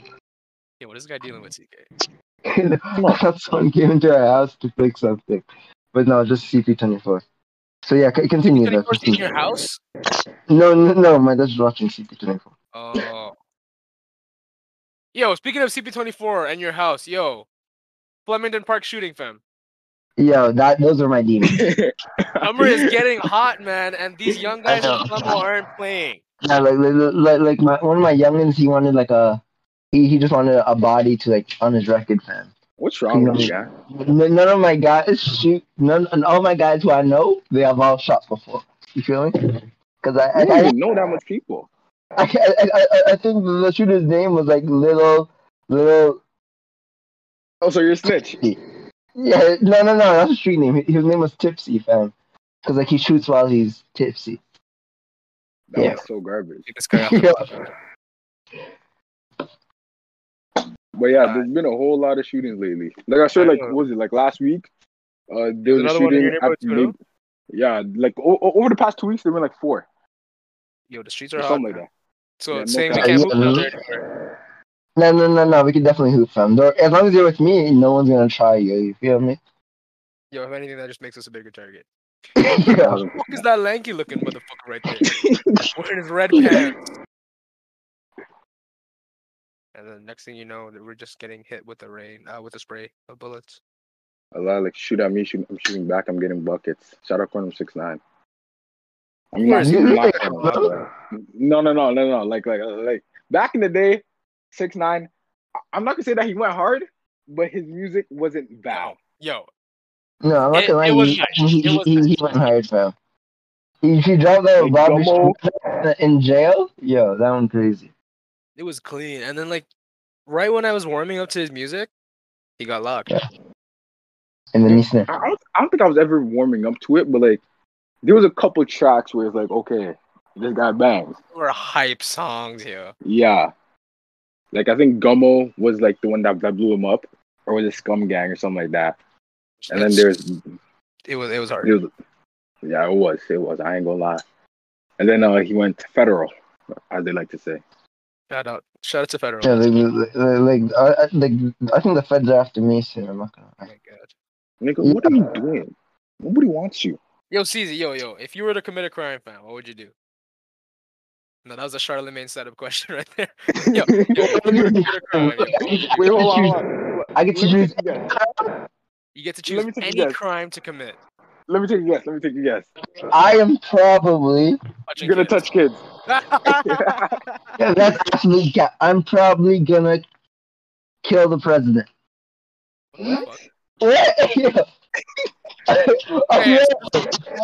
Speaker 3: Yeah, what is this guy dealing with, CK?
Speaker 4: That's someone came into our house to fix something. But no, just CP24. So yeah, c- continue. though,
Speaker 3: 24's in your house?
Speaker 4: No, no, no, my dad's watching CP24.
Speaker 3: Oh. Yo, speaking of CP24 and your house, yo, Flemington Park shooting, fam.
Speaker 4: Yo, that those are my demons.
Speaker 3: Summer is getting hot, man, and these young guys in Flemo aren't playing.
Speaker 4: Yeah, like like like, like my one of my youngins, he wanted like a he, he just wanted a body to like on his record, fam.
Speaker 5: What's wrong with you, guy?
Speaker 4: None of my guys shoot. None and all my guys who I know, they have all shot before. You feel me? Because I,
Speaker 5: I don't
Speaker 4: I,
Speaker 5: know that much people.
Speaker 4: I, I, I, I think the shooter's name was like little little.
Speaker 5: Oh, so you're a snitch.
Speaker 4: Yeah, no, no, no, that's a street name. His name was Tipsy, fam. Because like he shoots while he's tipsy.
Speaker 5: That
Speaker 4: Yeah.
Speaker 5: was so garbage.
Speaker 3: Get this guy
Speaker 4: Yeah.
Speaker 5: But yeah, there's been a whole lot of shootings lately. Like I said, like what was it like last week? Uh, there was a
Speaker 3: another one
Speaker 5: shooting. at
Speaker 3: too,
Speaker 5: yeah, like o- o- over the past two weeks, there been like four,
Speaker 3: Yo, the streets
Speaker 5: or
Speaker 3: are hot.
Speaker 5: something like that.
Speaker 3: So
Speaker 5: Yeah, no
Speaker 3: saying we can't move out there anymore.
Speaker 4: No, no, no, no. We can definitely hoop, fam. Though, As long as you're with me, no one's gonna try you. You feel me?
Speaker 3: Yo, if anything, that just makes us a bigger target.
Speaker 4: yeah.
Speaker 3: What the fuck is that lanky looking motherfucker right there? Wearing his red pants. And then next thing you know, that we're just getting hit with the rain, uh, with the spray of bullets.
Speaker 5: A lot like shoot at me, shoot, I'm shooting back, I'm getting buckets. Shout out Quantum six nine. I'm
Speaker 3: Where
Speaker 5: not,
Speaker 3: is
Speaker 4: he?
Speaker 5: I'm not
Speaker 4: Yeah,
Speaker 5: Quantum,
Speaker 4: bro.
Speaker 5: but- no, no, no, no, no. Like, like, like back in the day, six nine. I'm not gonna say that he went hard, but his music wasn't bad.
Speaker 3: Yo,
Speaker 4: No, I'm not
Speaker 3: It-
Speaker 4: gonna lie.
Speaker 3: it was
Speaker 4: he,
Speaker 3: nice.
Speaker 4: he, he, he went hard, fam. He, he dropped that
Speaker 5: Like
Speaker 4: Bobby
Speaker 5: Gummo.
Speaker 4: In jail. Yo, that one crazy.
Speaker 3: it was clean. And then like, right when I was warming up to his music, he got locked.
Speaker 4: Yeah. And then he sniffed.
Speaker 5: I, I don't, I don't think I was ever warming up to it, but like, there was a couple tracks where it's like, okay, this guy bangs.
Speaker 3: They were hype songs, yo.
Speaker 5: Yeah. Like I think Gummo was like the one that, that blew him up, or was it Scum Gang or something like that. And then there's
Speaker 3: it was it was hard.
Speaker 5: It was, yeah, it was. It was. I ain't gonna lie. And then uh, he went federal, as they like to say.
Speaker 3: Shout out, shout out to Federal.
Speaker 4: Yeah, like, like, like, I, I- like, I think the feds are after me soon. I'm not gonna
Speaker 3: Oh
Speaker 4: lie.
Speaker 3: my god.
Speaker 5: Nigga, what are you doing? Nobody wants you.
Speaker 3: Yo, CZ, yo, yo, if you were to commit a crime, fam, what would you do? No, that was a Charlemagne setup question right there. Yo, yo, if you were to commit a crime, yo, what would you do?
Speaker 5: Wait, hold on,
Speaker 4: choose-
Speaker 5: hold on.
Speaker 4: I get to choose.
Speaker 5: take a guess.
Speaker 3: You get to
Speaker 5: Let
Speaker 3: choose
Speaker 5: me take a
Speaker 3: any
Speaker 5: guess.
Speaker 3: crime to commit.
Speaker 5: Let me take a guess. Let me take a guess.
Speaker 4: I am probably.
Speaker 3: Touching
Speaker 5: gonna
Speaker 3: kids.
Speaker 5: touch kids.
Speaker 4: Yeah, that's actually. Yeah, I'm probably gonna kill the president.
Speaker 3: What?
Speaker 4: What? Yeah. Oh,
Speaker 3: Okay.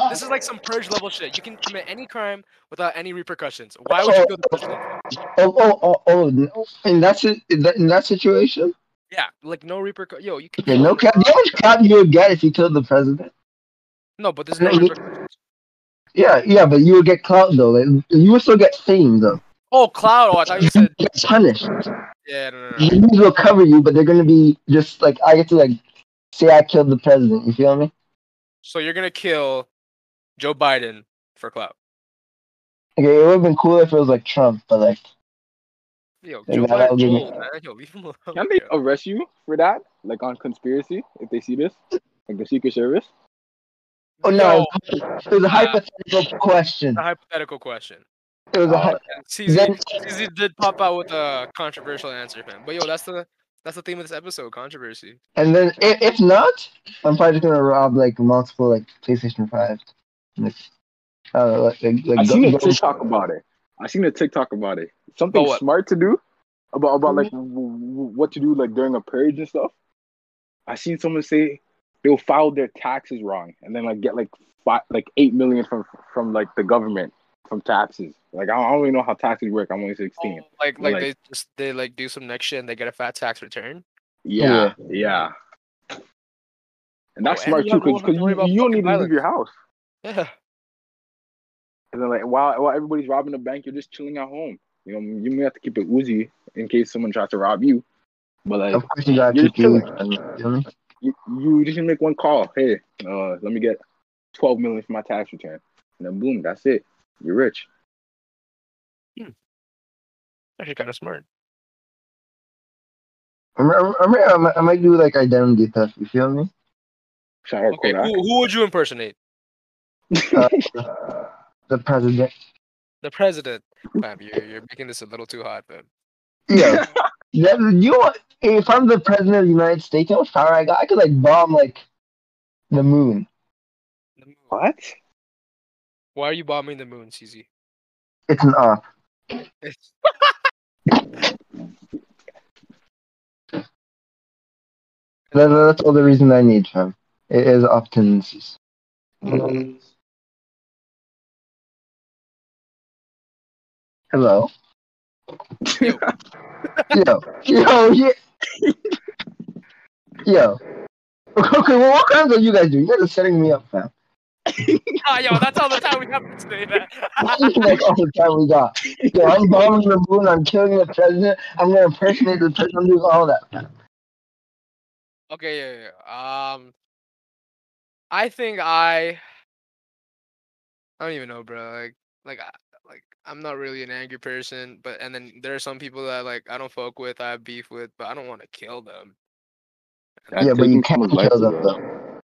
Speaker 3: This is like some purge level shit. You can commit any crime without any repercussions. Why would you kill the oh, president?
Speaker 4: Oh, oh, oh, oh, no. In that, si- in that in that situation,
Speaker 3: Yeah, like no repercussions. Yo, you can.
Speaker 4: okay, no cap. You know how much cap you would get if you killed the president?
Speaker 3: No, but there's no
Speaker 4: No,
Speaker 3: repercussions.
Speaker 4: Yeah, yeah, but you would get clout though. Like, you would still get fame though.
Speaker 3: Oh, Cloud. Oh, I thought you said.
Speaker 4: You get punished.
Speaker 3: Yeah, no, no, no.
Speaker 4: The news will cover you, but they're gonna be just like I get to like say I killed the president. You feel me?
Speaker 3: So you're gonna kill Joe Biden for clout.
Speaker 4: Okay, it would have been cool if it was like Trump, but like
Speaker 3: Yo,
Speaker 4: Yeah,
Speaker 3: Joe
Speaker 4: that would
Speaker 3: Biden's old, man. Yo, leave him alone.
Speaker 5: Can they arrest you for that? Like on conspiracy, if they see this, like the Secret Service.
Speaker 4: oh no,
Speaker 3: Yo,
Speaker 4: it was a
Speaker 3: uh,
Speaker 4: hypothetical question.
Speaker 3: a hypothetical question.
Speaker 4: It was a hy-
Speaker 3: CZ,
Speaker 4: Then-
Speaker 3: CZ did pop out with a controversial answer, man. But yo, that's the that's the theme of this episode, controversy.
Speaker 4: and then if, if not, I'm probably just gonna rob like multiple like PlayStation Five. Like, uh, like, like, like
Speaker 5: I seen a
Speaker 4: go- go-
Speaker 5: TikTok about it. I seen a TikTok about it. Something
Speaker 3: About what?
Speaker 5: smart to do about about like w- w- what to do like during a purge and stuff. I seen someone say they'll file their taxes wrong and then like get like five, like eight million from from like the government from taxes. Like I don't, I don't even know how taxes work. I'm only sixteen.
Speaker 3: Oh, like like
Speaker 5: Like-
Speaker 3: they just they like do some next shit and they get a fat tax return.
Speaker 5: Yeah, yeah. And that's
Speaker 3: Oh,
Speaker 5: smart
Speaker 3: you
Speaker 5: too,
Speaker 3: don't- you don't have
Speaker 5: because you, you don't need
Speaker 3: fucking
Speaker 5: to leave your house.
Speaker 3: Yeah.
Speaker 5: And then like while while everybody's robbing the bank, you're just chilling at home. You know, you may have to keep it Uzi in case someone tries to rob you. But like
Speaker 4: Of course, you gotta keep
Speaker 5: chilling.
Speaker 4: you
Speaker 5: you, you just make one call. Hey, uh, let me get twelve million for my tax return, and then boom, that's it. You're rich.
Speaker 3: Actually kind of smart.
Speaker 4: I'm, I'm, I'm, I might- I might do like identity theft. You feel me?
Speaker 5: Shout out
Speaker 3: Okay,
Speaker 5: Kodak.
Speaker 3: who, who would you impersonate?
Speaker 4: Uh, the president.
Speaker 3: The president. Fam, you're, you're making this a little too hot, man.
Speaker 4: Yeah. yeah. You know what? If I'm the president of the United States, you know what power I got? I could like bomb like the moon.
Speaker 3: The moon.
Speaker 5: What?
Speaker 3: Why are you bombing the moon, CZ?
Speaker 4: It's an op.
Speaker 3: It's-
Speaker 4: That, that's all the reason I need, fam. It is op tendencies. Hello.
Speaker 3: Yo.
Speaker 4: Yo. Yo. Yeah. Yo. Okay, well, what kinds are you guys doing? You guys are setting me up, fam.
Speaker 3: Ah, yo, that's all the time we have to say that.
Speaker 4: That's all the time we got. Yo, I'm bombing the moon. I'm killing the president. I'm gonna impersonate the president. I'm doing all that.
Speaker 3: okay, yeah, yeah. Um, I think I. I don't even know, bro. Like, like, I, like, I'm not really an angry person, but and then there are some people that like I don't fuck with, I have beef with, but I don't want to kill them.
Speaker 4: Yeah, but you can't kill them though.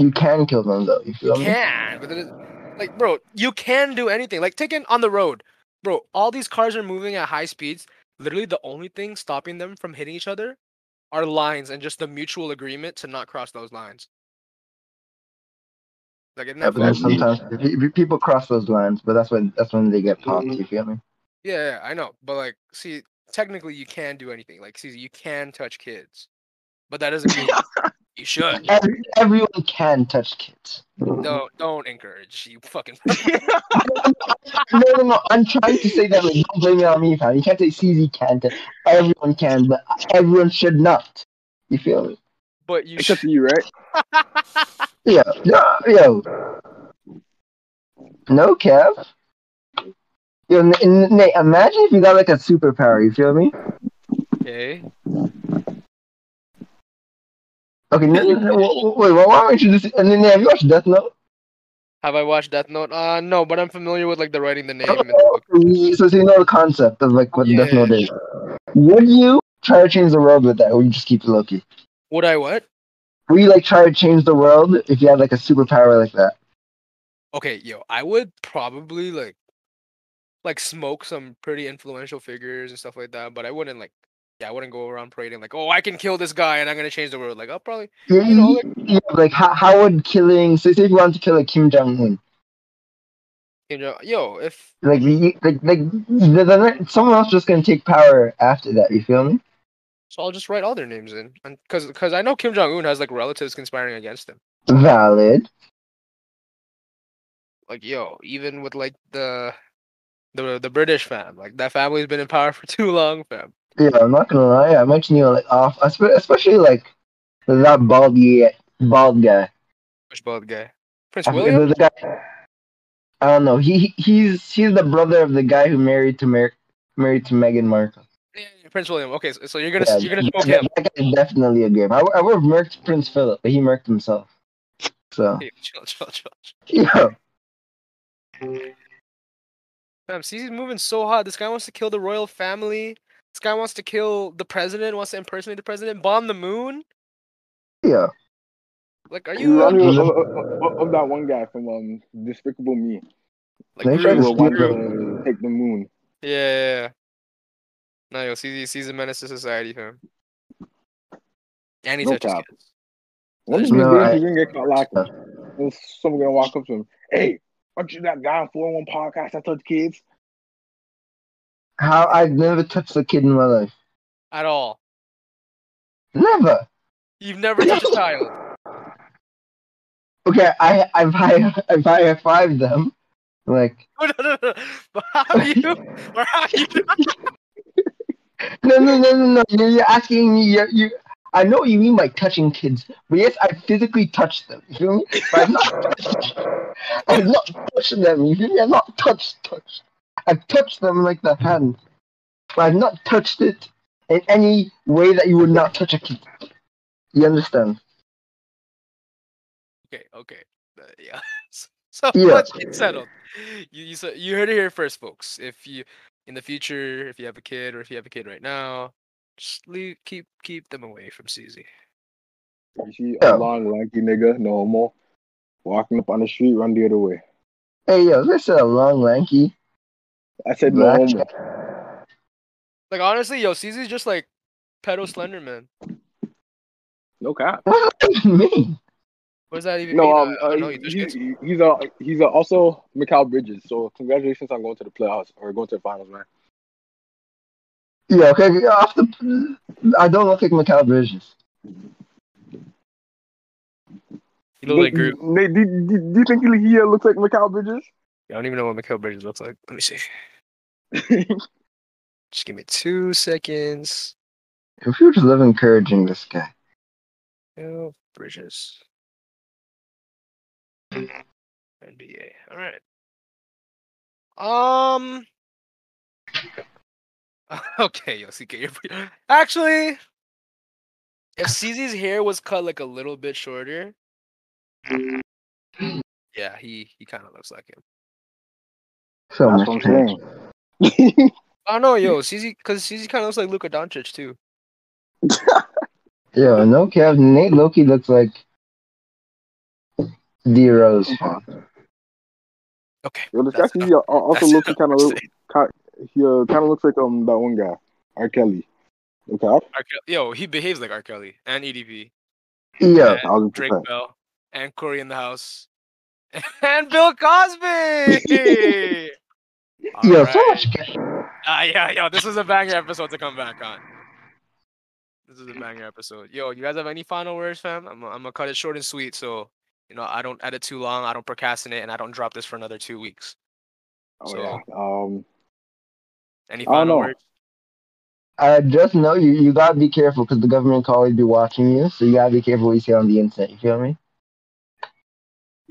Speaker 3: Huh?
Speaker 4: You can kill them though. You feel me?
Speaker 3: can, but it is, like, bro, you can do anything. Like, taking on the road, bro. All these cars are moving at high speeds. Literally, the only thing stopping them from hitting each other are lines and just the mutual agreement to not cross those lines. Like, isn't
Speaker 4: Yeah, but sometimes pe- pe- people cross those lines, but that's when that's when they get mm-hmm. popped. You feel me?
Speaker 3: Yeah, yeah, I know, but like, see, technically, you can do anything. Like, see, you can touch kids, but that doesn't mean you should.
Speaker 4: Every, everyone can touch kids.
Speaker 3: Don't don't encourage you fucking.
Speaker 4: No, no, no. I'm trying to say that. Like, don't blame it on me, fam. You can't say CZ can't. Everyone can, but everyone should not. You feel me?
Speaker 3: but you
Speaker 5: Except
Speaker 3: should.
Speaker 5: for you, right?
Speaker 4: Yeah, yeah, yo. No, Kev. Yo, N- N- Nate, imagine if you got like a superpower. You feel me?
Speaker 3: Okay.
Speaker 4: Okay, n- n- n- w- wait, why don't you just? And then have you watched Death Note?
Speaker 3: Have I watched Death Note? Uh, no, but I'm familiar with like the writing, the name,
Speaker 4: Oh,
Speaker 3: and the book.
Speaker 4: So, so you know the concept of like what Death Note is. Would you try to change the world with that, or would you just keep it low?
Speaker 3: Would I what?
Speaker 4: Would you like try to change the world if you had like a superpower like that?
Speaker 3: Okay, yo, I would probably like, like smoke some pretty influential figures and stuff like that. But I wouldn't like, yeah, I wouldn't go around parading like, oh, I can kill this guy and I'm gonna change the world. Like, I'll probably, you know, like,
Speaker 4: yeah, like how, how would killing? So say if you wanted to kill like Kim Jong Un,
Speaker 3: yo, if
Speaker 4: like you- like like the, the, someone else just gonna take power after that. You feel me?
Speaker 3: so, I'll just write all their names in, and because because I know Kim Jong Un has like relatives conspiring against him.
Speaker 4: Valid.
Speaker 3: Like, yo, even with like the, the the British fam, like that family's been in power for too long, fam.
Speaker 4: Yeah, I'm not gonna lie. I mentioned you like off, especially like that bald guy, bald guy.
Speaker 3: Which bald guy? Prince
Speaker 4: I
Speaker 3: William.
Speaker 4: the- guy- I don't know. He he- he's he's the brother of the guy who married to Mer- married to Meghan Markle.
Speaker 3: Yeah, yeah, Prince William. Okay, so, so you're gonna
Speaker 4: Yeah,
Speaker 3: you're gonna smoke
Speaker 4: that,
Speaker 3: him.
Speaker 4: that guy is definitely a game. I, I would have murked Prince Philip, but he murked himself. So
Speaker 3: Hey, chill, chill, chill. chill.
Speaker 4: yeah,
Speaker 3: Fam, CZ's moving so hot. This guy wants to kill the royal family. This guy wants to kill the president. Wants to impersonate the president. Bomb the moon.
Speaker 4: yeah.
Speaker 3: Like, are
Speaker 5: You
Speaker 3: you
Speaker 5: remind
Speaker 3: uh,
Speaker 5: me of, of- of- of that one guy from um Despicable Me.
Speaker 3: like
Speaker 4: They
Speaker 5: He
Speaker 4: tried to
Speaker 3: Gru?
Speaker 5: want to take the moon.
Speaker 3: Yeah, yeah, yeah. No, yo, CZ, CZ's a menace to society, fam. And he
Speaker 5: No cap.
Speaker 3: kids.
Speaker 5: One
Speaker 3: No,
Speaker 4: I-
Speaker 5: days, he's gonna get caught lacking. There's someone gonna walk up to him. Hey, aren't you that guy on 401 podcast that touched kids?
Speaker 4: How I've never touched a kid in my life.
Speaker 3: At all.
Speaker 4: Never.
Speaker 3: You've never touched a child.
Speaker 4: Okay, I I've high I've high five them. Like
Speaker 3: No, no, no, no. How you? Or how you?
Speaker 4: no no no no no. You're, asking me. You're, you. I know what you mean by touching kids, but yes, I physically touched them. You feel me? But I've not touched. I've not touched them. You feel me? I've not touched touched. I've touched them like the hand, but I've not touched it in any way that you would not touch a kid. You understand?
Speaker 3: Okay, okay. Uh, yeah. So
Speaker 4: Yeah.
Speaker 3: let's settled. You you, said, you heard it here first, folks. If you in the future, if you have a kid or if you have a kid right now, Just leave, keep keep them away from CZ.
Speaker 5: You see a long, lanky nigga, no homo, walking up on the street, run the other way.
Speaker 4: Hey, yo, this is a long, lanky.
Speaker 5: I said no
Speaker 4: black
Speaker 5: homo.
Speaker 4: guy.
Speaker 3: Like honestly, yo, CZ's just like pedo Slenderman.
Speaker 5: No cap.
Speaker 4: What does that even mean?
Speaker 3: What does that even
Speaker 5: No,
Speaker 3: mean?
Speaker 5: um,
Speaker 3: I, I
Speaker 5: uh,
Speaker 3: don't know. You touch
Speaker 5: he's, he's a he's a also Mikal Bridges. So congratulations on going to the playoffs or going to the finals, man.
Speaker 4: Yeah, okay, off the. I don't look like Mikal Bridges.
Speaker 3: You look like Groot.
Speaker 5: Nate, do, do, do you think he uh, looks like Mikal Bridges?
Speaker 3: I don't even know what Mikal Bridges looks like. Let me see. Just give me two seconds.
Speaker 4: If you just love encouraging this guy.
Speaker 3: Mikal Bridges. NBA. All right. Um. Okay, yo, CK, you're actually, if CZ's hair was cut like a little bit shorter, yeah, he he kind of looks like him.
Speaker 4: So
Speaker 5: That's
Speaker 4: much
Speaker 5: what
Speaker 4: change.
Speaker 5: Saying.
Speaker 3: I don't know, yo, CZ, because CZ kind of looks like Luka Doncic too.
Speaker 4: Yo, no cap. Nate Loki looks like D Rose.
Speaker 3: Okay.
Speaker 5: Yo, this
Speaker 3: that's
Speaker 5: guy
Speaker 3: enough.
Speaker 5: he uh, also looks kind
Speaker 3: for
Speaker 5: of
Speaker 3: today.
Speaker 5: he uh, kind of looks like um that one guy, R. Kelly. Okay,
Speaker 3: R. Kelly- Yo, he behaves like R. Kelly and EDP,
Speaker 4: Yeah,
Speaker 5: thousand
Speaker 3: Drake. Bell, and Corey in the house, and Bill Cosby.
Speaker 4: yo,
Speaker 3: Alright.
Speaker 4: so much.
Speaker 3: Ah, yeah, yo, this is a banger episode to come back on. This is a banger episode. Yo, you guys have any final words, fam? I'm, I'm gonna cut it short and sweet, so you know I don't edit too long, I don't procrastinate, and I don't drop this for another two weeks.
Speaker 5: Oh
Speaker 3: So-
Speaker 5: yeah. Um,
Speaker 3: Any
Speaker 5: I
Speaker 3: final words?
Speaker 4: Uh, just know you, you gotta be careful because the government can always be watching you, so you gotta be careful what you say on the internet. You feel me?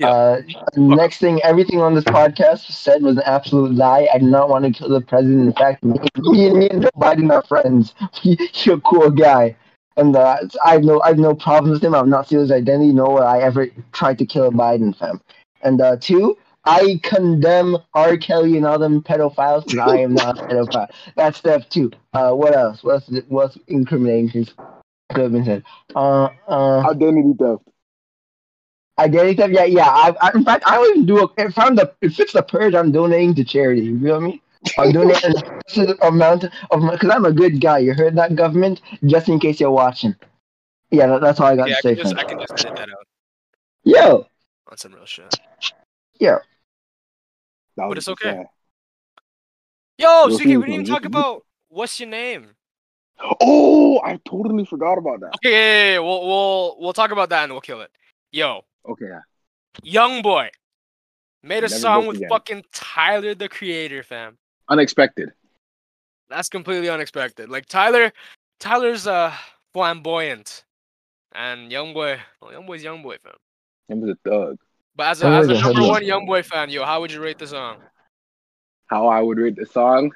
Speaker 3: Yeah.
Speaker 4: Uh, next thing, everything on this podcast said was an absolute lie. I did not want to kill the president. In fact, me, me and me and Joe Biden are friends. He, he's a cool guy, and uh, I have no I have no problems with him. I've not seen his identity, nor will I ever try to kill a Biden fam. And uh, two, I condemn R. Kelly and all them pedophiles because I am not a pedophile. That's step two. Uh, what else? What's what's incriminating things could have been said? Uh, uh,
Speaker 5: identity theft.
Speaker 4: Identity theft. Yeah, yeah. I, I, in fact, I would even do a, if I'm the if it's the purge, I'm donating to charity. You feel me? I'm donating a specific amount of my because I'm a good guy. You heard that, government? Just in case you're watching. Yeah, that, that's all I got
Speaker 3: Yeah, I
Speaker 4: to say.
Speaker 3: can just
Speaker 4: fam.
Speaker 3: I can just edit that out
Speaker 4: Yo,
Speaker 3: on some real shit. Yeah. But it's okay.
Speaker 5: 1000%.
Speaker 3: Yo,
Speaker 5: Yo,
Speaker 3: CK, we
Speaker 5: Phoenix,
Speaker 3: didn't even talk about what's your name.
Speaker 5: Oh, I totally forgot about that.
Speaker 3: Okay, yeah, yeah, yeah, we'll we'll we'll talk about that and we'll kill it. Yo,
Speaker 5: Okay, yeah.
Speaker 3: Young Boy made a
Speaker 5: Never
Speaker 3: song with
Speaker 5: Again.
Speaker 3: fucking Tyler the Creator, fam.
Speaker 5: Unexpected.
Speaker 3: That's completely unexpected. Like Tyler, Tyler's uh flamboyant, and Young Boy, well, Young Boy's Young Boy, fam.
Speaker 5: Him was a thug.
Speaker 3: But as a, as a
Speaker 4: the
Speaker 3: number
Speaker 4: headline.
Speaker 3: one Young Boy fan, yo, how would you rate the song?
Speaker 5: How I would rate the song?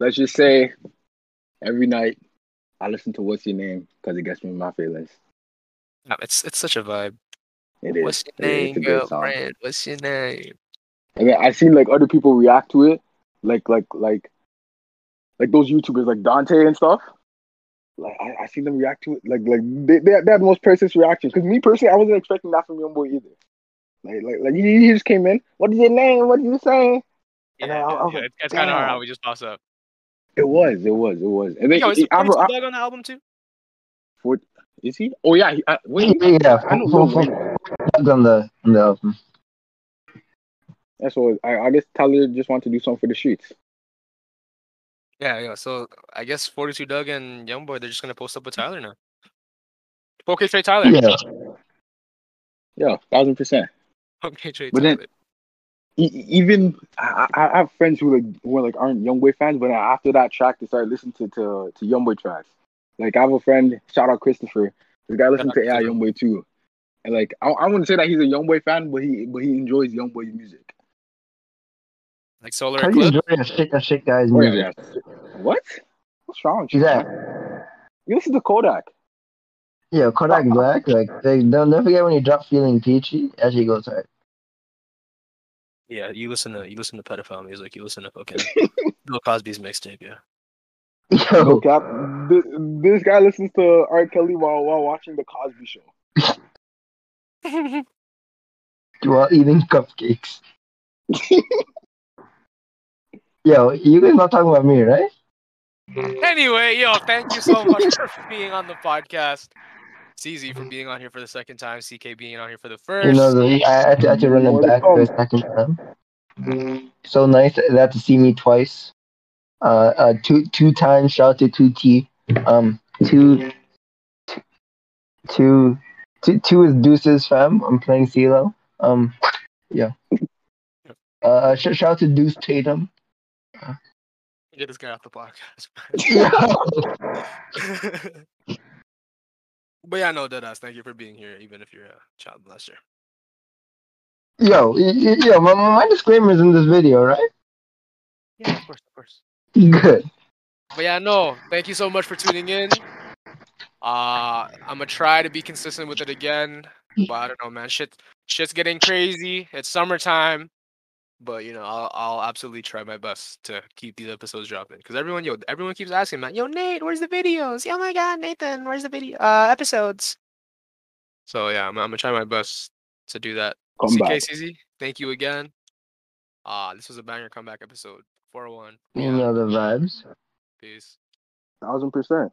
Speaker 5: Let's just say, every night I listen to "What's Your Name" because it gets me in my feelings.
Speaker 3: Yeah, It's it's such a vibe.
Speaker 5: It is.
Speaker 3: What's your name,
Speaker 5: It's a
Speaker 3: girlfriend? What's your name?
Speaker 5: And then I seen like other people react to it, like like like like those YouTubers like Dante and stuff. Like I, I seen them react to it, like like they they, they had the most priceless reaction. Because me personally, I wasn't expecting that from Youngboy either. Like like like he, he just came in. What is your name? What are you saying?
Speaker 3: Yeah,
Speaker 5: And I- I was
Speaker 3: yeah,
Speaker 5: like,
Speaker 3: it's, it's kind of hard how
Speaker 5: damn.
Speaker 3: he just pops up.
Speaker 5: It was, it was, it was. And then
Speaker 3: Yo, is
Speaker 5: he,
Speaker 3: the
Speaker 5: I,
Speaker 3: 42
Speaker 5: I,
Speaker 3: Dog on the album too?
Speaker 5: what, is he? Oh yeah, he, I, wait,
Speaker 4: yeah,
Speaker 5: I know.
Speaker 4: full-
Speaker 5: Lil
Speaker 4: full-
Speaker 5: Wayne.
Speaker 4: full on the the album.
Speaker 5: That's what I, I guess Tyler just wanted to do something for the streets.
Speaker 3: Yeah, yeah. So I guess 42 Dugg and Youngboy, they're just gonna post up with Tyler now. Okay, Trey Tyler.
Speaker 4: Yeah.
Speaker 5: Yeah, thousand percent.
Speaker 3: Okay, Trey
Speaker 5: But
Speaker 3: Tyler.
Speaker 5: then- E- even I, I I have friends who like who are like aren't Youngboy fans, but after that track they started listening to to, to Youngboy tracks. Like I have a friend, shout out Christopher. This guy listens to AI
Speaker 3: Christopher.
Speaker 5: Youngboy too, and like I, I wouldn't say that he's a Youngboy fan, but he but he enjoys Youngboy music.
Speaker 3: like Solar
Speaker 4: How do
Speaker 3: Eclipse.
Speaker 4: enjoy a shit a shit guy's
Speaker 5: Oh,
Speaker 4: music?
Speaker 5: yeah. What? What's wrong? with you?
Speaker 4: Exactly.
Speaker 5: You listen to Kodak.
Speaker 4: Yeah, Kodak Black, like they don't never forget when you drop feeling peachy, actually goes hard.
Speaker 3: Yeah, you listen to you listen to pedophile music. You listen to fucking Bill Cosby's mixtape. Yeah.
Speaker 5: No
Speaker 4: Yo,
Speaker 5: cap. Th- this guy listens to R. Kelly while while watching the Cosby Show.
Speaker 4: while eating cupcakes. Yo, you guys not talking about me, right?
Speaker 3: anyway, yo, thank you so much for being on the podcast. CZ for being on here for the second time. CK being on here for the first.
Speaker 4: You know, the, I had to, I had to run it back
Speaker 5: come.
Speaker 4: the second time. So nice that that to see me twice. Uh, uh, two two times. Shout out to two T. Um, two, two, two, two is Deuces fam. I'm playing CeeLo. Um, yeah. Uh, sh- shout out to Deuce Tatum.
Speaker 3: Get this guy off the podcast. but yeah, no, deadass. Thank you for being here, even if you're a child molester.
Speaker 4: Yo, y- y- yo, my, my is in this video, right?
Speaker 3: Yeah, of course, of course.
Speaker 4: Good.
Speaker 3: But yeah, no, thank you so much for tuning in. Uh, I'm gonna try to be consistent with it again, but I don't know, man. Shit, shit's getting crazy. It's summertime, but you know, I'll, I'll absolutely try my best to keep these episodes dropping. Cause everyone, yo, everyone keeps asking, man, yo, Nate, where's the videos? Oh my God, Nathan, where's the video uh episodes? So yeah, I'm, I'm gonna try my best to do that.
Speaker 5: Come back.
Speaker 3: CKCZ, thank you again. Uh, this was a banger comeback episode. 401.
Speaker 4: You know the vibes.
Speaker 3: Peace.
Speaker 5: Thousand percent.